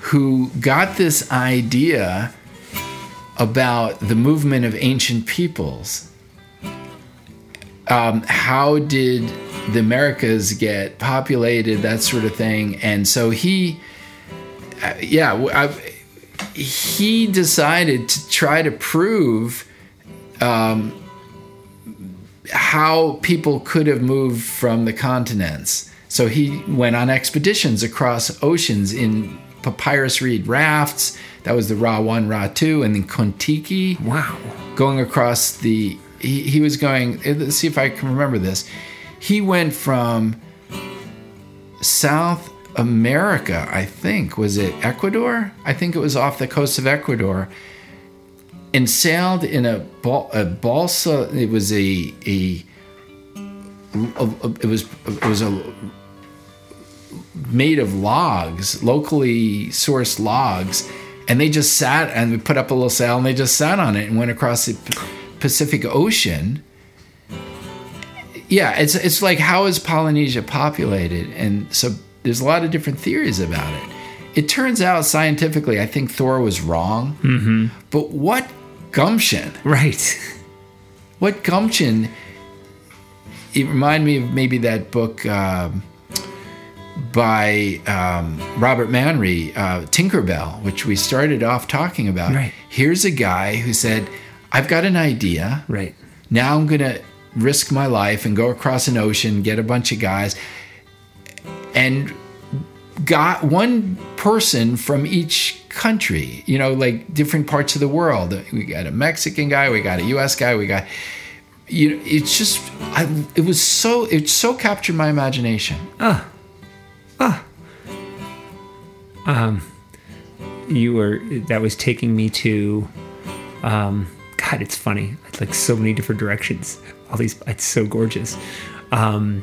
who got this idea about the movement of ancient peoples. Um, how did the Americas get populated, that sort of thing. And so he, yeah, I, he decided to try to prove um, how people could have moved from the continents. So he went on expeditions across oceans in papyrus reed rafts. That was the Ra 1, Ra 2, and then Kon-Tiki
Wow.
going across the he, he was going eh, let's see if i can remember this he went from south america i think was it ecuador i think it was off the coast of ecuador and sailed in a, a balsa it was a, a, a- a- it was it was a made of logs, locally sourced logs, and they just sat and we put up a little sail and they just sat on it and went across the Pacific Ocean. Yeah, it's it's like how is Polynesia populated? And so there's a lot of different theories about it. It turns out scientifically, I think Thor was wrong. Mm-hmm. But what gumption?
Right.
What gumption? It reminded me of maybe that book um, by um, Robert Manry, uh, Tinkerbelle, which we started off talking about.
Right.
Here's a guy who said, I've got an idea.
Right.
Now I'm going to risk my life and go across an ocean, get a bunch of guys, and got one person from each country, you know, like different parts of the world. We got a Mexican guy, we got a US guy, we got you know, it's just I it was so it so captured my imagination. Ah. Ah.
Um you were that was taking me to um god it's funny it's like so many different directions all these it's so gorgeous um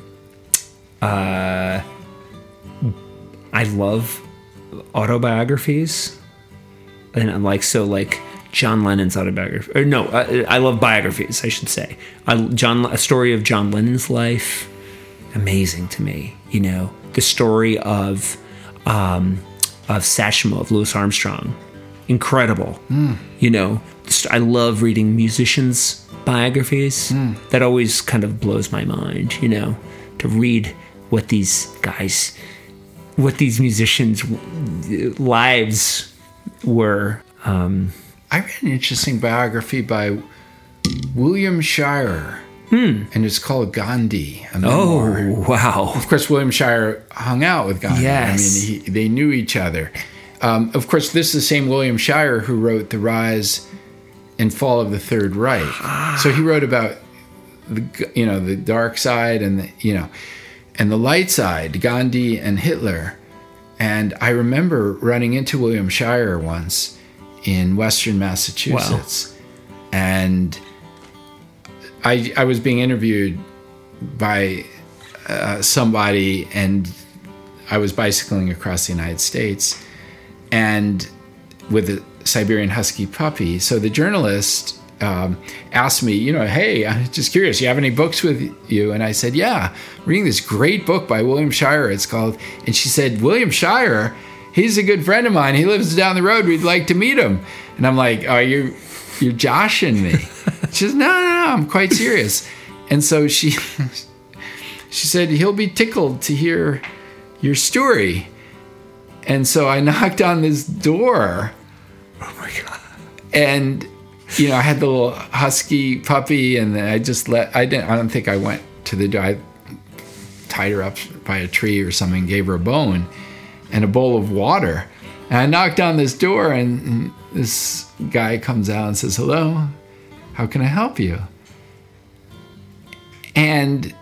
uh i love autobiographies and i'm like so like john lennon's autobiography or no uh, i love biographies i should say I, john a story of john lennon's life amazing to me. You know, the story of um, of Satchmo of Louis Armstrong, incredible. You know, I love reading musicians' biographies. That always kind of blows my mind. You know, to read what these guys, what these musicians' lives were. Um,
I read an interesting biography by William Shirer. And it's called Gandhi.
oh wow!
Of course, William Shirer hung out with Gandhi.
Yes.
I mean, he, they knew each other. Um, of course, this is the same William Shirer who wrote The Rise and Fall of the Third Reich. so he wrote about the you know the dark side and the you know and the light side, Gandhi and Hitler. And I remember running into William Shirer once in Western Massachusetts, and I I was being interviewed by uh, somebody and I was bicycling across the United States and with a Siberian Husky puppy. So the journalist um, asked me, you know, hey, I'm just curious, you have any books with you? And I said, yeah, I'm reading this great book by William Shirer. It's called, and she said, William Shirer, he's a good friend of mine. He lives down the road. We'd like to meet him. And I'm like, oh, you're, you're joshing me. *laughs* she says, no, no, no, I'm quite serious. And so she, *laughs* she said, he'll be tickled to hear your story. And so I *laughs* knocked on this door
Oh my god!
and you know I had the little husky puppy and I just let I didn't I don't think I went to the I tied her up by a tree or something gave her a bone and a bowl of water. And I knocked on this door and, and this guy comes out and says hello how can I help you? And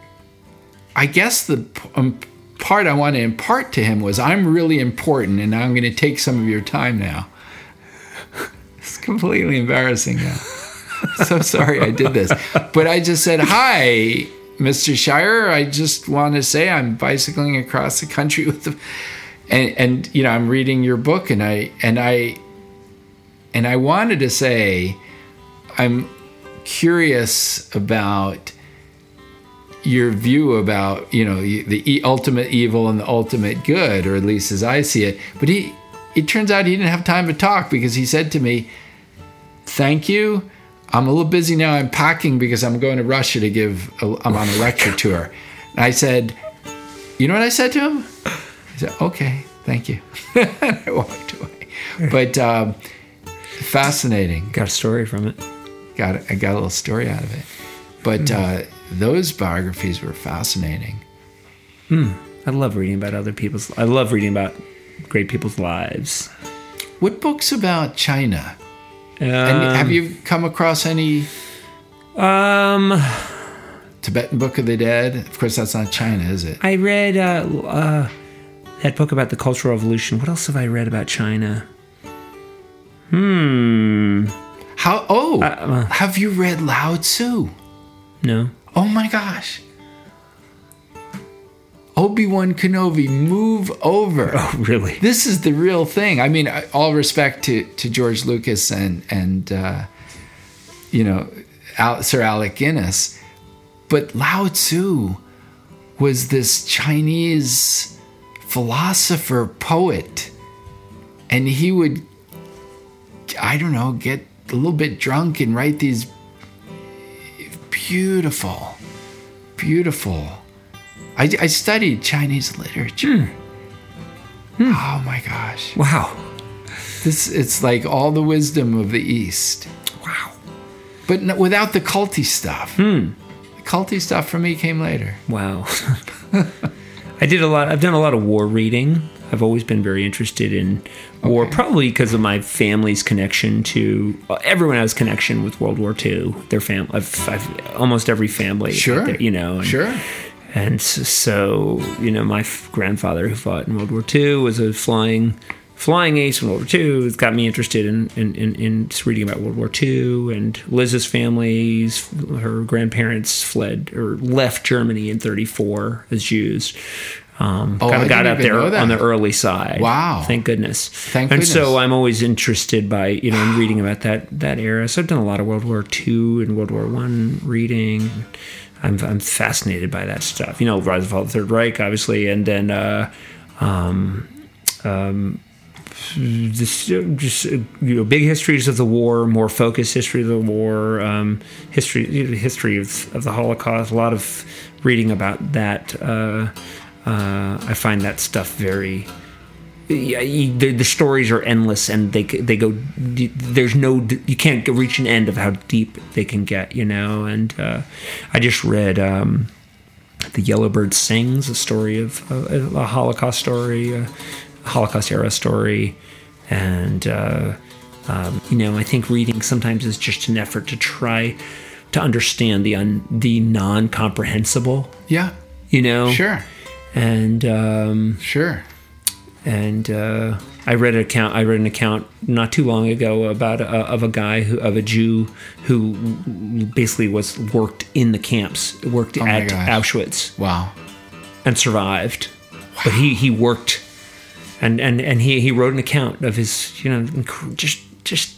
I guess the um, part I want to impart to him was I'm really important and I'm going to take some of your time now completely embarrassing now. *laughs* so sorry I did this. But I just said, Hi, Mr. Shirer. I just want to say I'm bicycling across the country with the and, and you know, I'm reading your book and I and I and I wanted to say I'm curious about your view about you know the ultimate evil and the ultimate good or at least as i see it but he it turns out he didn't have time to talk because he said to me thank you i'm a little busy now i'm packing because i'm going to russia to give a, i'm on a lecture tour and i said you know what i said to him i said okay thank you *laughs* and i walked away but um, fascinating
Got a story from it.
got I got a little story out of it. But uh, those biographies were fascinating. Hmm.
I love reading about other people's. I love reading about great people's lives.
What books about China?
Um,
And have you come across any
Um,
Tibetan Book of the Dead? Of course, that's not China, is it?
I read uh, uh, that book about the Cultural Revolution. What else have I read about China? Hmm.
How? Oh,
uh,
have you read Lao Tzu?
No.
Oh my gosh! Obi Wan Kenobi, move over. *laughs*
Oh, really?
This is the real thing. I mean, all respect to, to George Lucas and and uh, you know Al, Sir Alec Guinness, but Lao Tzu was this Chinese philosopher poet, and he would I don't know get a little bit drunk and write these beautiful, beautiful. I, I studied Chinese literature. Oh my gosh.
Wow.
This it's like all the wisdom of the East.
Wow.
But n- without the culty stuff. Hmm. The culty stuff for me came later.
Wow. *laughs* I did a lot. I've done a lot of war reading. I've always been very interested in war,
Okay.
probably because of my family's connection to uh, everyone has connection with World War II. Their family, almost every family,
Sure.
there, you know, and,
Sure.
And so, you know, my f- grandfather who fought in World War II was a flying flying ace in World War II. It's got me interested in, in, in, in just reading about World War II. And Liz's family's, her grandparents fled or left Germany in 34 as Jews. Um,
Oh,
kind
I
of got out there on the early side.
Wow.
Thank goodness.
Thank goodness.
and
goodness.
so I'm always interested by, you know, in *gasps* reading about that, that era. So I've done a lot of World War II and World War One reading. I'm, I'm fascinated by that stuff. You know, Rise of the Third Reich, obviously, and then uh, um, um, just, just you know, big histories of the war, more focused history of the war, um, history history of, of the Holocaust. A lot of reading about that. Uh, uh, I find that stuff very the, the stories are endless and they they go there's no you can't reach an end of how deep they can get you know and uh, I just read um, the Yellowbird Sings a story of uh, a Holocaust story a Holocaust era story and uh, um, you know I think reading sometimes is just an effort to try to understand the un, the non comprehensible
Yeah.
you know
Sure.
and um,
Sure.
And uh, I read an account. I read an account not too long ago about uh, of a guy who of a Jew who basically was worked in the camps, worked
Oh
at. Auschwitz,
Wow.
and survived. But he he worked, and and and he he wrote an account of his you know just just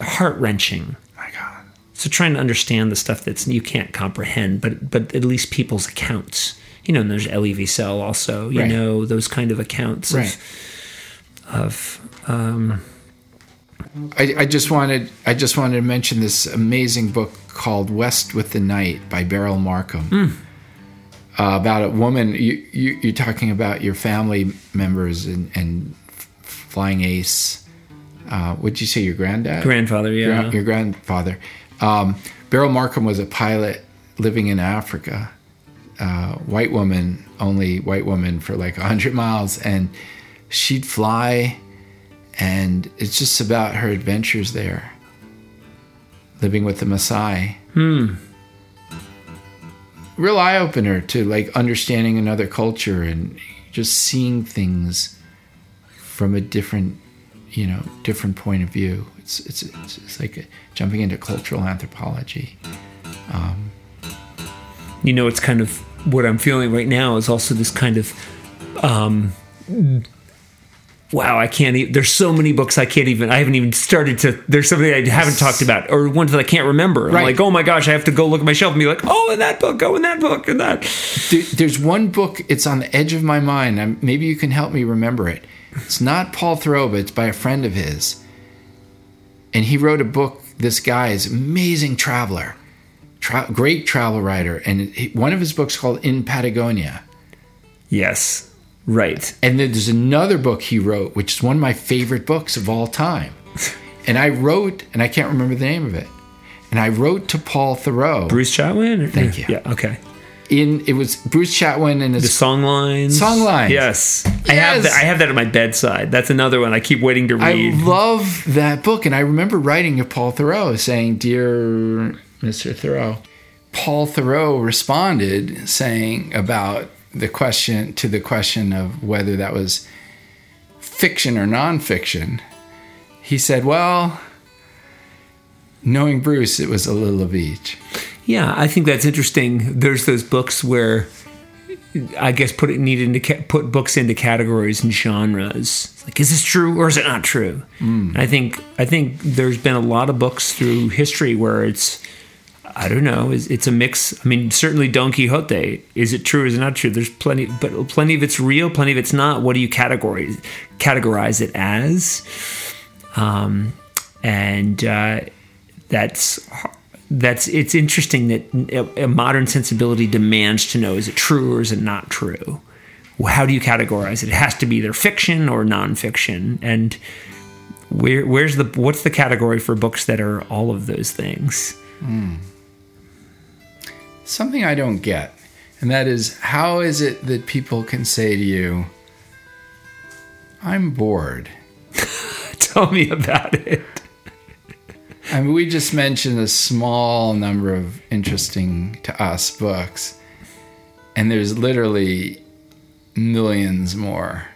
heart wrenching.
My God.
So trying to understand the stuff that's you can't comprehend, but but at least people's accounts. You know, and there's Elie Wiesel also. You
Right.
know, those kind of accounts
Right.
of of
I, I just wanted I just wanted to mention this amazing book called West with the Night by Beryl Markham. Uh, about a woman you, you you're talking about your family members and, and flying ace. Uh, what'd you say? Your granddad?
grandfather. Yeah,
Gra- your grandfather. Um, Beryl Markham was a pilot living in Africa. Uh, white woman, only white woman for like *laughs* 100 miles. And she'd fly, and it's just about her adventures there, living with the Maasai. Hmm. Real eye opener to like understanding another culture and just seeing things from a different you know different point of view it's it's it's, it's like jumping into cultural anthropology
you know, it's kind of what I'm feeling right now is also this kind of, um, wow, I can't. Even, there's so many books I can't even. I haven't even started to. There's something I haven't talked about, or ones that I can't remember. I'm
Right.
like, oh my gosh, I have to go look at my shelf and be like, oh, in that book, oh, in that book, and that.
There, there's one book it's on the edge of my mind i maybe you can help me remember it it's not paul theroux but it's by a friend of his and he wrote a book this guy is amazing traveler tra- great travel writer and one of his books called in patagonia
Yes, right.
And then there's another book he wrote, which is one of my favorite books of all time. *laughs* And I wrote, and I can't remember the name of it. And I wrote to Paul Theroux.
Bruce Chatwin. Or,
Thank you.
Yeah. Okay.
In it was Bruce Chatwin and
The
his
song lines.
Song lines.
Yes. I have that. I have that at my bedside. That's another one I keep waiting to read.
I love that book. And I remember writing to Paul Theroux saying, Dear Mr. Theroux, Paul Theroux responded saying about the question to the question of whether that was fiction or nonfiction. He said, Well, knowing Bruce, it was a little of each.
Yeah, I think that's interesting. There's those books where I guess put it needed to ca- put books into categories and genres. Like, is this true or is it not true?
Mm.
I think I think there's been a lot of books through history where it's I don't know. It's, it's a mix. I mean, certainly Don Quixote. Is it true? Or is it not true? There's plenty, but plenty of it's real. Plenty of it's not. What do you categorize categorize it as? Um, and uh, that's that's it's interesting that a modern sensibility demands to know is it true or is it not true. How do you categorize it? It has to be either fiction or nonfiction, and where where's the what's the category for books that are all of those things?
Something I don't get, and that is how is it that people can say to you, I'm bored? *laughs*
Tell me about it.
I mean, we just mentioned a small number of interesting to us books, and there's literally millions more.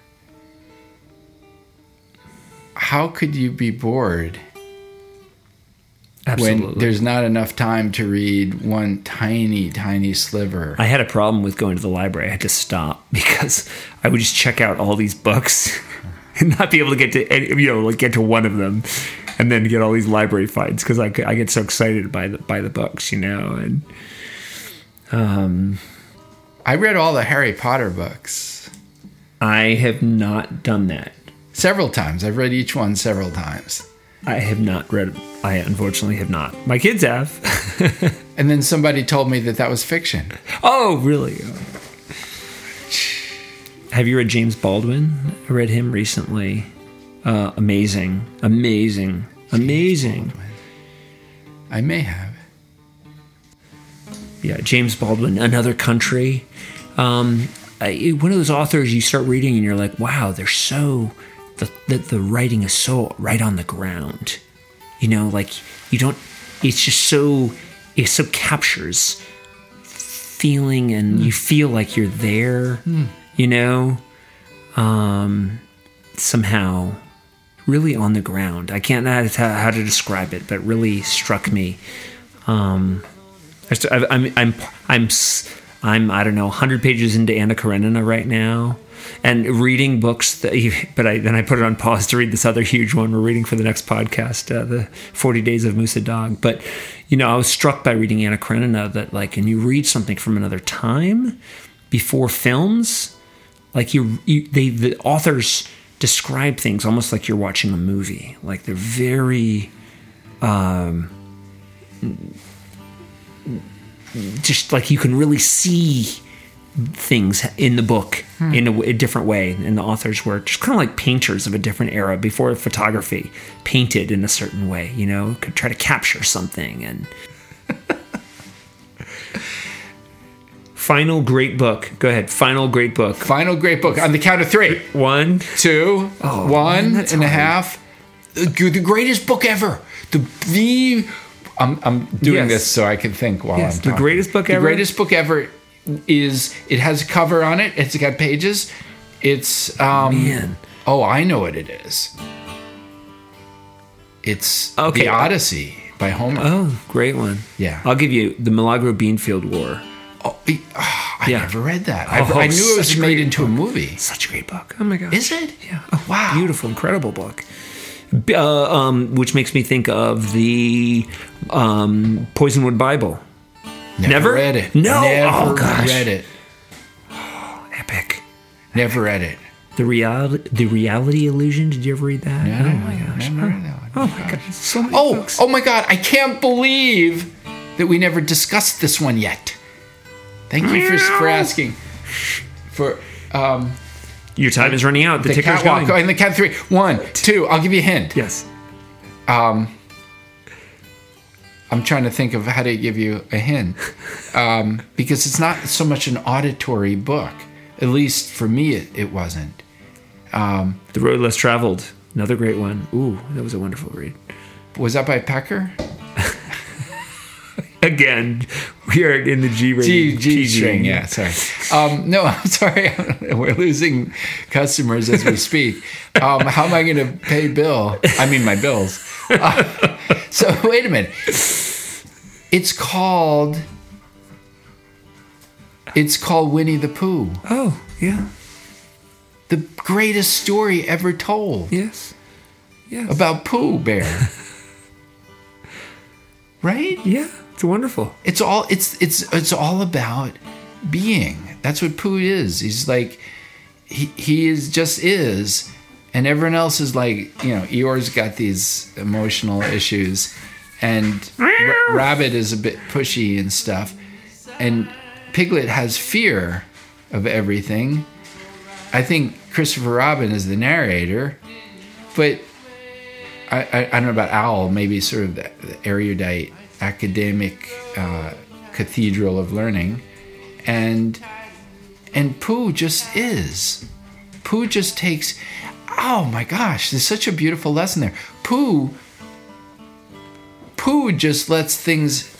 How could you be bored
Absolutely.
when there's not enough time to read one tiny, tiny sliver?
I had a problem with going to the library. I had to stop *laughs* because I would just check out all these books *laughs* and not be able to get to any, you know like get to one of them, and then get all these library finds because I, I get so excited by the by the books, you know. And um,
I read all the Harry Potter books
I have not done that.
several times. I've read each one several times.
I have not read. I unfortunately have not. My kids have. *laughs*
And then somebody told me that that was fiction.
oh, really? Have you read James Baldwin? I read him recently. Uh, amazing, amazing, amazing.
I may have.
Yeah, James Baldwin, Another Country. Um, I, one of those authors you start reading and you're like, wow, they're so the, the the writing is so right on the ground. You know, like you don't. It's just so it so captures feeling and you feel like you're there. You know, um, somehow really on the ground. I can't know how to, describe it, but really struck me. Um, I st- I- I'm I'm I'm I'm I don't know 100 pages into Anna Karenina right now, and reading books. That you, but I then I put it on pause to read this other huge one we're reading for the next podcast, uh, the 40 Days of Musa Dagh. But you know, I was struck by reading Anna Karenina that like, and you read something from another time before films, like you, you they the authors describe things almost like you're watching a movie. Like they're very Um, just like you can really see things in the book in a, a different way and the authors were just kind of like painters of a different era before photography painted in a certain way you know could try to capture something and *laughs* final great book go ahead final great book
Final great book on the count of three.
one
two,
Oh,
one
man, that's
and a half. The, greatest book ever. The the. I'm, I'm doing
Yes.
this so I can think while
Yes,
I'm
the greatest book ever.
The greatest book ever is it has a cover on it. It's got pages. It's um.
Man.
Oh, I know what it is. It's
Okay.
the Odyssey by Homer.
oh great one
Yeah.
i'll give you the milagro beanfield war
oh, ah, I
Yeah.
never read that. I,
Oh,
I knew it was made into a movie.
such a great book oh my god
Is it?
Yeah. Oh,
Wow.
Beautiful, incredible book. Uh, um, which makes me think of the um, Poisonwood Bible.
Never,
Never?
read it.
No?
Never
Oh, gosh.
read it.
Oh, *sighs* Epic.
Never read it.
The reality, the reality illusion. Did you ever read that?
No,
oh my gosh.
never read that.
Oh my gosh. So
Oh,
books.
oh my God! I can't believe that we never discussed this one yet. Thank you for, for asking. For um,
Your time is running out. The,
the
ticker's going.
in the count three. One, two. I'll give you a hint.
Yes.
Um, I'm trying to think of how to give you a hint um, *laughs* because it's not so much an auditory book. At least for me, it, it wasn't. Um,
The Road Less Traveled. Another great one. Ooh, that was a wonderful read.
was that by Pecker? *laughs*
Again, we are in the G
G
rating.
G string. Yeah, sorry. Um, no, *laughs* I'm sorry. We're losing customers as we speak. Um, how am I going to pay bill? I mean, my bills. Uh, so *laughs* wait a minute. It's called It's called Winnie the Pooh,
Oh, yeah.
the greatest story ever told
Yes. Yes.
about Pooh Bear. *laughs* right?
yeah. It's wonderful.
It's all it's it's it's all about being. That's what Pooh is. He's like he he is just is and everyone else is like, you know, Eeyore's got these emotional issues and R- Rabbit is a bit pushy and stuff. And Piglet has fear of everything. I think Christopher Robin is the narrator, but I, I, I don't know about Owl, maybe sort of the, the erudite academic uh, cathedral of learning, and and Pooh just is. Pooh just takes. Oh my gosh, there's such a beautiful lesson there. Pooh. Pooh just lets things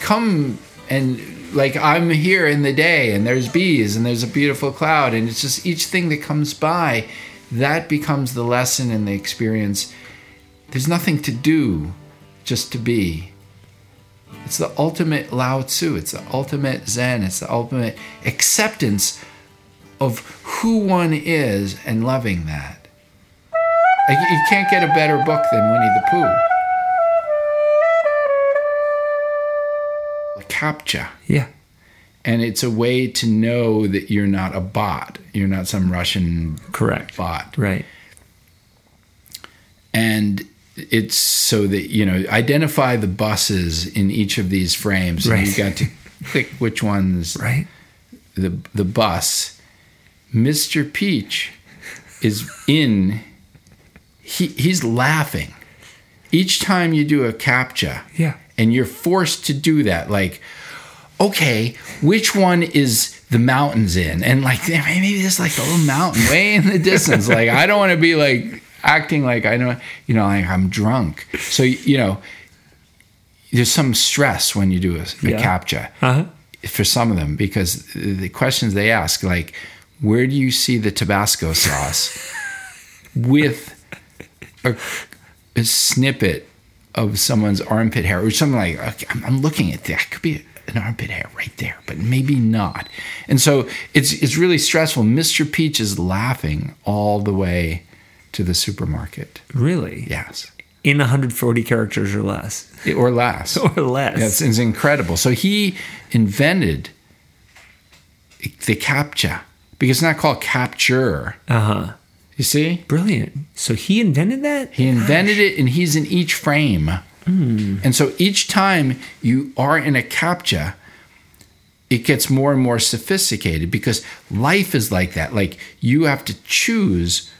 come and like I'm here in the day and there's bees and there's a beautiful cloud and it's just each thing that comes by that becomes the lesson and the experience there's nothing to do just to be it's the ultimate lao tzu it's the ultimate zen it's the ultimate acceptance of who one is and loving that you can't get a better book than winnie the pooh captcha
Yeah.
and it's a way to know that you're not a bot you're not some russian
Correct.
bot
Right.
and it's so that you know identify the buses in each of these frames and
Right.
you got to *laughs* click which one's
Right.
the the bus mr peach is in he he's laughing each time you do a captcha
Yeah.
and you're forced to do that like okay which one is the mountains in and like *laughs* maybe there's like a little mountain way in the distance like i don't want to be like acting like i know you know like i'm drunk so you know there's some stress when you do a, a
Yeah.
captcha
Uh-huh.
for some of them because the questions they ask like where do you see the tabasco sauce *laughs* with a, a snippet of someone's armpit hair or something like okay, I'm, I'm looking at that could be an armpit hair right there but maybe not and so it's it's really stressful mr peach is laughing all the way to the supermarket
Really?
yes
In 140 characters or less.
or less *laughs*
Or less.
That's it's incredible. So he invented the captcha because it's not called capture.
Uh huh.
You see,
Brilliant. So he invented that?
he invented it, and he's in each frame. Hmm. And so each time you are in a captcha, it gets more and more sophisticated because life is like that. Like you have to choose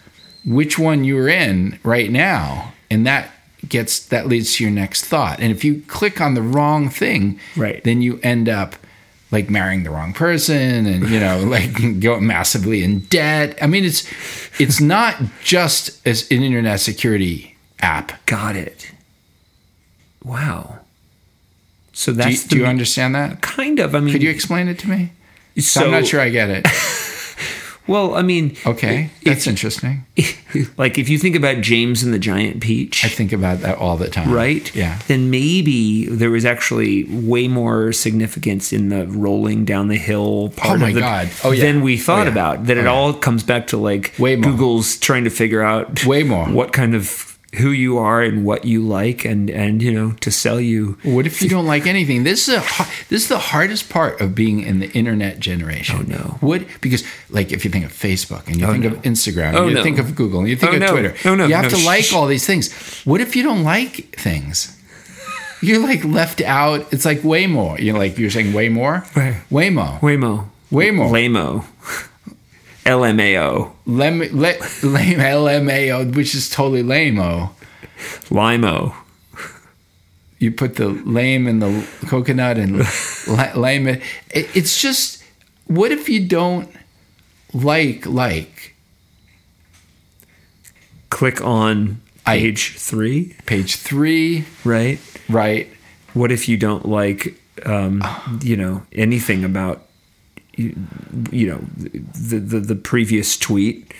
which one you're in right now, and that gets that leads to your next thought. And if you click on the wrong thing,
Right.
then you end up like marrying the wrong person and you know *laughs* like going massively in debt. I mean it's it's not just as an internet security app.
Got it. Wow. So
Do
that's
you,
the
do you understand that?
kind of. I mean,
Could you explain it to me?
So
I'm not sure I get it. *laughs*
Well, I mean,
Okay, that's interesting. *laughs*
like if you think about James and the Giant Peach,
I think about that all the time.
right?
Yeah.
Then maybe there was actually way more significance in the rolling down the hill part
Oh my
of the
God. Oh, yeah.
than we oh, thought
Oh, yeah.
about. That
Oh,
it
yeah.
all comes back to like
Way more.
Google's trying to figure out
Way more.
what kind of who you are and what you like and and you know to sell you
What if you don't like anything? This is a this is the hardest part of being in the internet generation.
Oh, no.
What because like if you think of Facebook and you
Oh,
think
no.
of Instagram, and
Oh,
you
no.
think of Google, and you think
Oh,
of
no.
Twitter,
Oh, no.
you have to like all these things. What if you don't like things? You're like left out. It's like way more. You're like you're saying way more.
Right.
Waymo.
Waymo
Waymo.
Lamo LMAO
Lem, le, lame LMAO, which is totally lame-o.
Limo
You put the lame in the coconut and la- lame it. it. It's just, what if you don't like like
click on
I-
page 3
page three,
right
right?
what if you don't like um, you know anything about you, you know the, the the previous tweet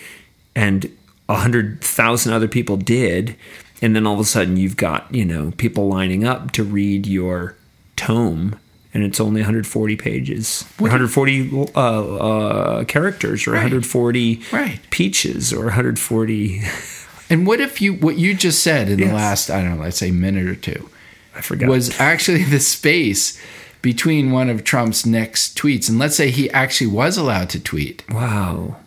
and a hundred thousand other people did and then all of a sudden you've got you know people lining up to read your tome and it's only 140 pages, or 140 uh, uh, characters, or
Right.
140
Right.
peaches, or 140. *laughs*
And what if you what you just said in
Yes.
the last I don't know, let's say minute or two,
I forgot.
was actually *laughs* the space between one of Trump's next tweets, and let's say he actually was allowed to tweet,
wow.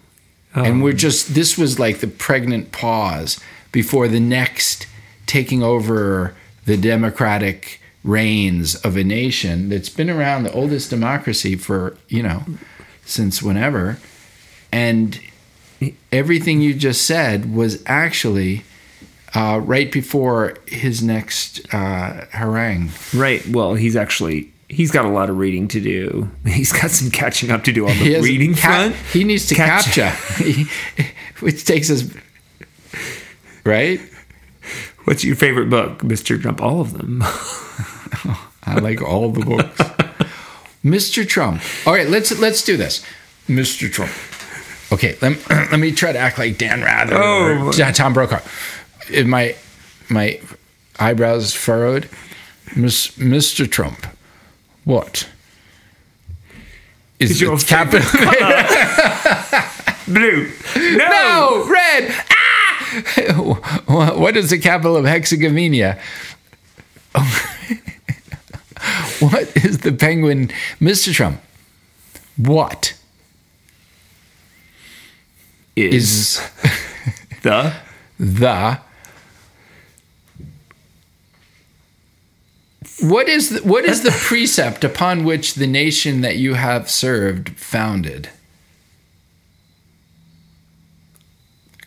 and we're just this was like the pregnant pause before the next taking over the democratic reins of a nation that's been around the oldest democracy for you know since whenever. And everything you just said was actually uh, right before his next uh, harangue.
Right. Well, he's actually he's got a lot of reading to do. *laughs* He's got some catching up to do on the reading
ca-
front.
he needs to
Catch-
capture *laughs* which takes us right
What's your favorite book, Mr. Trump? All of them. *laughs*
I like all the books. Mr. Trump. All right, let's let's do this. Mr. Trump. Okay, let *clears throat* me, let me try to act like Dan Rather
Oh.
or Tom Brokaw. My my eyebrows furrowed. Miss, Mr. Trump. What? Is
your
the capital? *laughs*
Blue. No.
no, red. Ah! what is the capital of Hexagamenia? *laughs* what is the penguin, Mr. Trump? What
Is,
is
the *laughs*
the what is the, what is the *laughs* precept upon which the nation that you have served founded?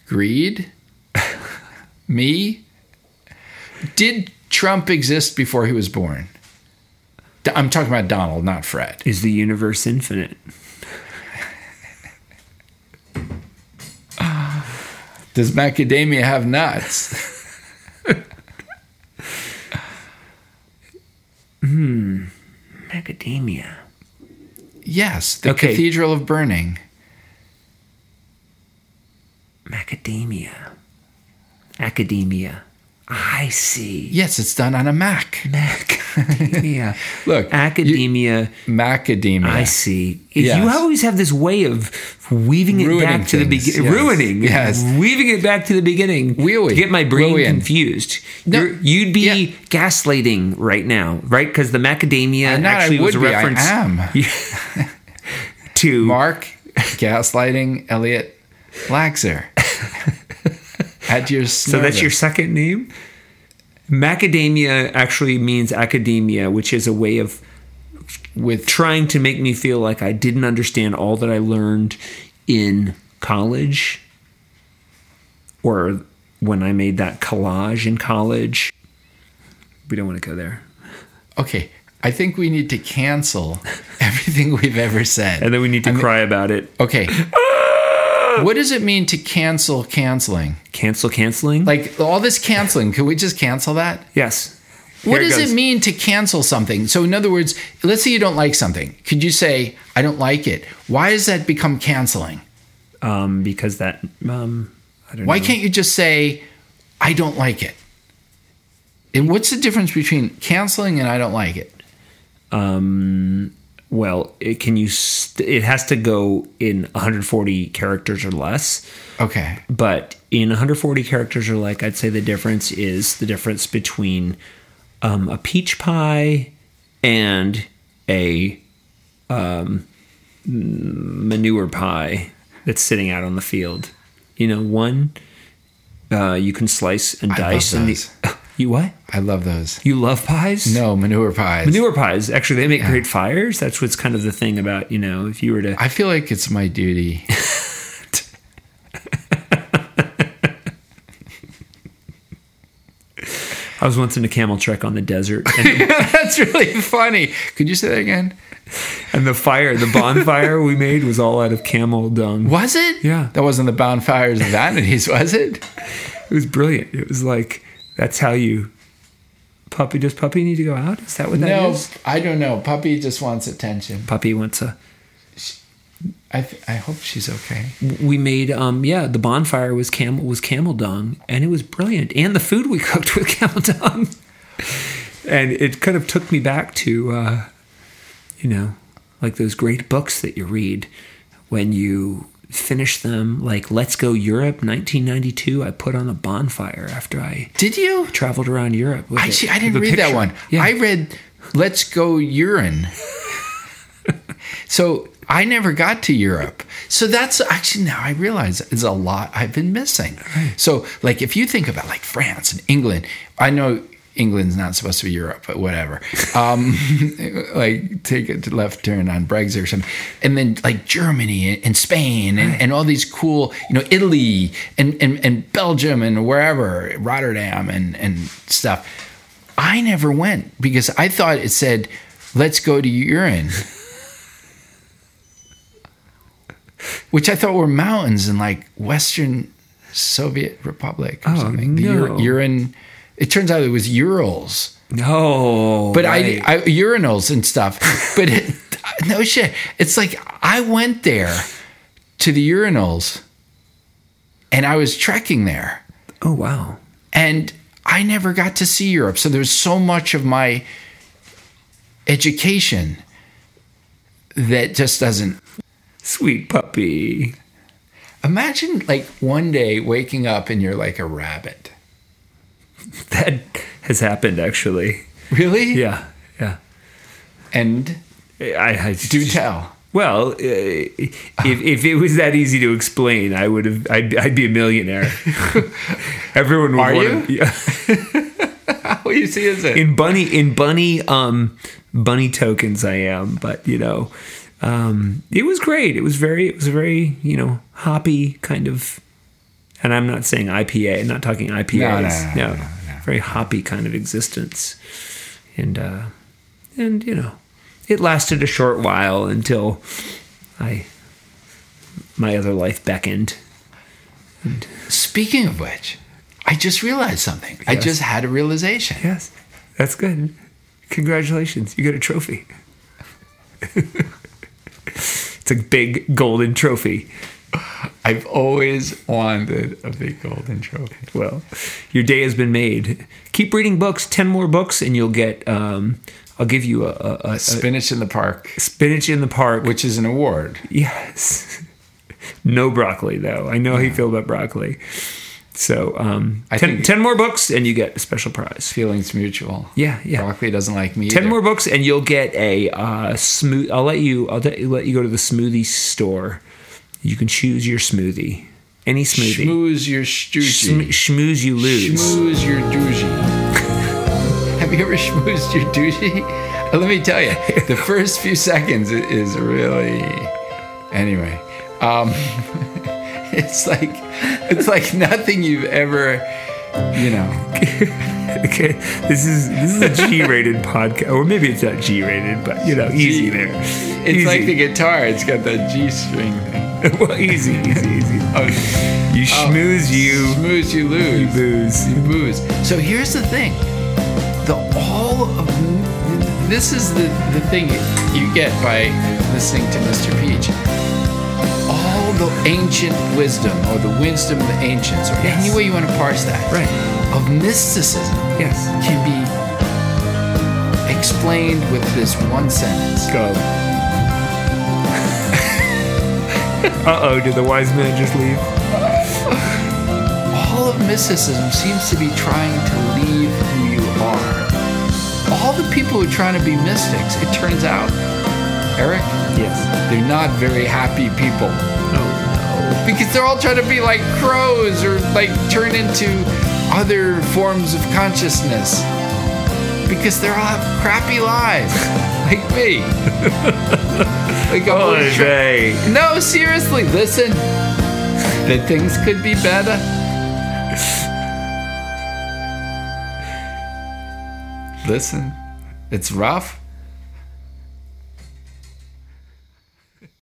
Greed? *laughs* Me? Did Trump exist before he was born? I'm talking about Donald, not Fred.
is the universe infinite?
Does macadamia have nuts? *laughs* Hmm.
Macadamia.
Yes, the
Okay.
Cathedral of Burning.
Macadamia. Academia. I see.
Yes, it's done on a Mac.
Macadamia. *laughs*
Look, you-
Academia.
macadamia.
I see.
Yes.
You always have this way of weaving it
Ruining
back to the beginning,
yes.
ruining,
Yes.
weaving it back to the beginning
Wee-wee.
to get my brain confused.
No,
You're, you'd be
yeah.
gaslighting right now, right? Because the macadamia
I'm not, I
actually was a
would be, I
reference
am. *laughs* *laughs*
to
Mark, gaslighting Elliot Laxer. At your
So that's your second name? Macadamia actually means academia, which is a way of
with
trying to make me feel like I didn't understand all that I learned in college or when I made that collage in college. We don't want to go there.
okay. I think we need to cancel everything we've ever said.
And then we need to
I'm-
cry about it.
Okay. *laughs* what does it mean to cancel canceling?
Cancel canceling?
Like all this canceling, can we just cancel that?
yes.
What
Here
does
goes.
it mean to cancel something? So, in other words, let's say you don't like something. Could you say, I don't like it? Why does that become canceling?
Um, because that um, I don't
Why
know.
can't you just say, I don't like it? And what's the difference between canceling and I don't like it?
Um, well, it, can you? St- it has to go in 140 characters or less.
Okay.
But in 140 characters or like, I'd say the difference is the difference between um, a peach pie and a um, manure pie that's sitting out on the field. You know, one uh, you can slice and
I love
dice, and the *laughs* you what?
I love those.
You love pies?
No, manure pies.
Manure pies, actually, they make great fires. That's what's kind of the thing about, you know, if you were to.
I feel like it's my duty. *laughs*
I was once in a camel trek on the desert, *laughs*
That's really funny. Could you say that again?
and the fire, the bonfire we made was all out of camel dung.
Was it?
Yeah.
That wasn't the bonfires of vanities, was it?
It was brilliant. It was like, that's how you. Puppy, does puppy need to go out? Is that what that is?
no, I don't know. Puppy just wants attention.
Puppy wants a.
I, th- I hope she's okay.
We made, um, yeah, the bonfire was camel was camel dung, and it was brilliant. And the food we cooked with *laughs* camel dung, and it kind of took me back to uh, You know, like those great books that you read when you finish them, like Let's Go Europe 1992, I put on a bonfire after I
Did you?
traveled around Europe. with
I
it,
see. I didn't
with a
read that one.
Yeah.
I read "Let's Go Urine." so I never got to Europe. So that's actually now I realize is a lot I've been missing. So like if you think about like France and England, I know England's not supposed to be Europe, but whatever. Um, *laughs* like take a left turn on Brexit or something, and then like Germany and, and Spain and, and all these cool, you know, Italy and, and, and Belgium and wherever, Rotterdam and, and stuff. I never went because I thought it said, let's go to urine. *laughs* Which I thought were mountains in like Western Soviet Republic or
Oh,
something. The
no.
Ur- urine. It turns out it was Urals,
No,
but
right.
I, I urinals and stuff. But it, *laughs* no shit. It's like I went there to the urinals, and I was trekking there
oh wow,
and I never got to see Europe. So there's so much of my education that just doesn't.
sweet puppy.
Imagine like one day waking up and you're like a rabbit. *laughs*
That has happened actually.
Really?
Yeah, yeah.
And
I, I
do tell.
Well, uh, if *laughs* if it was that easy to explain, I would have. I'd, I'd be a millionaire. *laughs* Everyone would
Are
want
you?
To, yeah.
How you see is it?
in bunny in bunny um bunny tokens I am, but you know, um, it was great. It was very it was a very you know hoppy kind of, and I'm not saying IPA. I'm not talking IPAs.
no, no, no, no,
very hoppy kind of existence, and uh, and you know, it lasted a short while until I my other life beckoned.
And Speaking of which, I just realized something. I just had a realization.
Yes, that's good. Congratulations, you got a trophy. *laughs* it's a big golden trophy.
I've always wanted a big golden trophy.
Well, your day has been made. Keep reading books. Ten more books, and you'll get. Um, I'll give you a, a, a, a
Spinach in the Park,
spinach in the park.
which is an award.
yes, *laughs* no broccoli though. I know how you feel about broccoli. So um,
I
ten, more books, and you get a special prize.
Feelings mutual.
Yeah, yeah.
Broccoli doesn't like me.
Ten
either.
more books, and you'll get a uh, smooth. I'll let you. I'll let you go to the smoothie store. You can choose your smoothie, any smoothie.
Schmooze your
Schm- schmooze you lose.
Schmooze your doogie. *laughs* Have you ever schmoozed your douchey? Uh, Let me tell you, the first few seconds is really. Anyway, um, *laughs* it's like it's like nothing you've ever, you know. *laughs*
Okay, this is this is a G-rated podcast, or maybe it's not G-rated, but you know, easy there.
It's
easy.
like the guitar; it's got that G string thing. *laughs*
well, easy, easy, easy.
Oh,
You oh, schmooze, you
schmooze, you lose.
You booze.
You booze. So here's the thing: the all of this is the the thing you get by listening to Mr. Peach. All the ancient wisdom, or the wisdom of the ancients, or
Yes.
any way you want to parse that,
Right.
of mysticism
Yes.
can be explained with this one sentence.
Go. Uh oh! Did the wise man just leave?
all of mysticism seems to be trying to leave who you are. All the people who are trying to be mystics, it turns out, Eric,
Yes.
they're not very happy people
Oh no.
because they're all trying to be like crows or like turn into other forms of consciousness because they're all have crappy lives like me. *laughs* like
no! Oy vey.
no, seriously, listen. That things could be better. Listen, it's rough.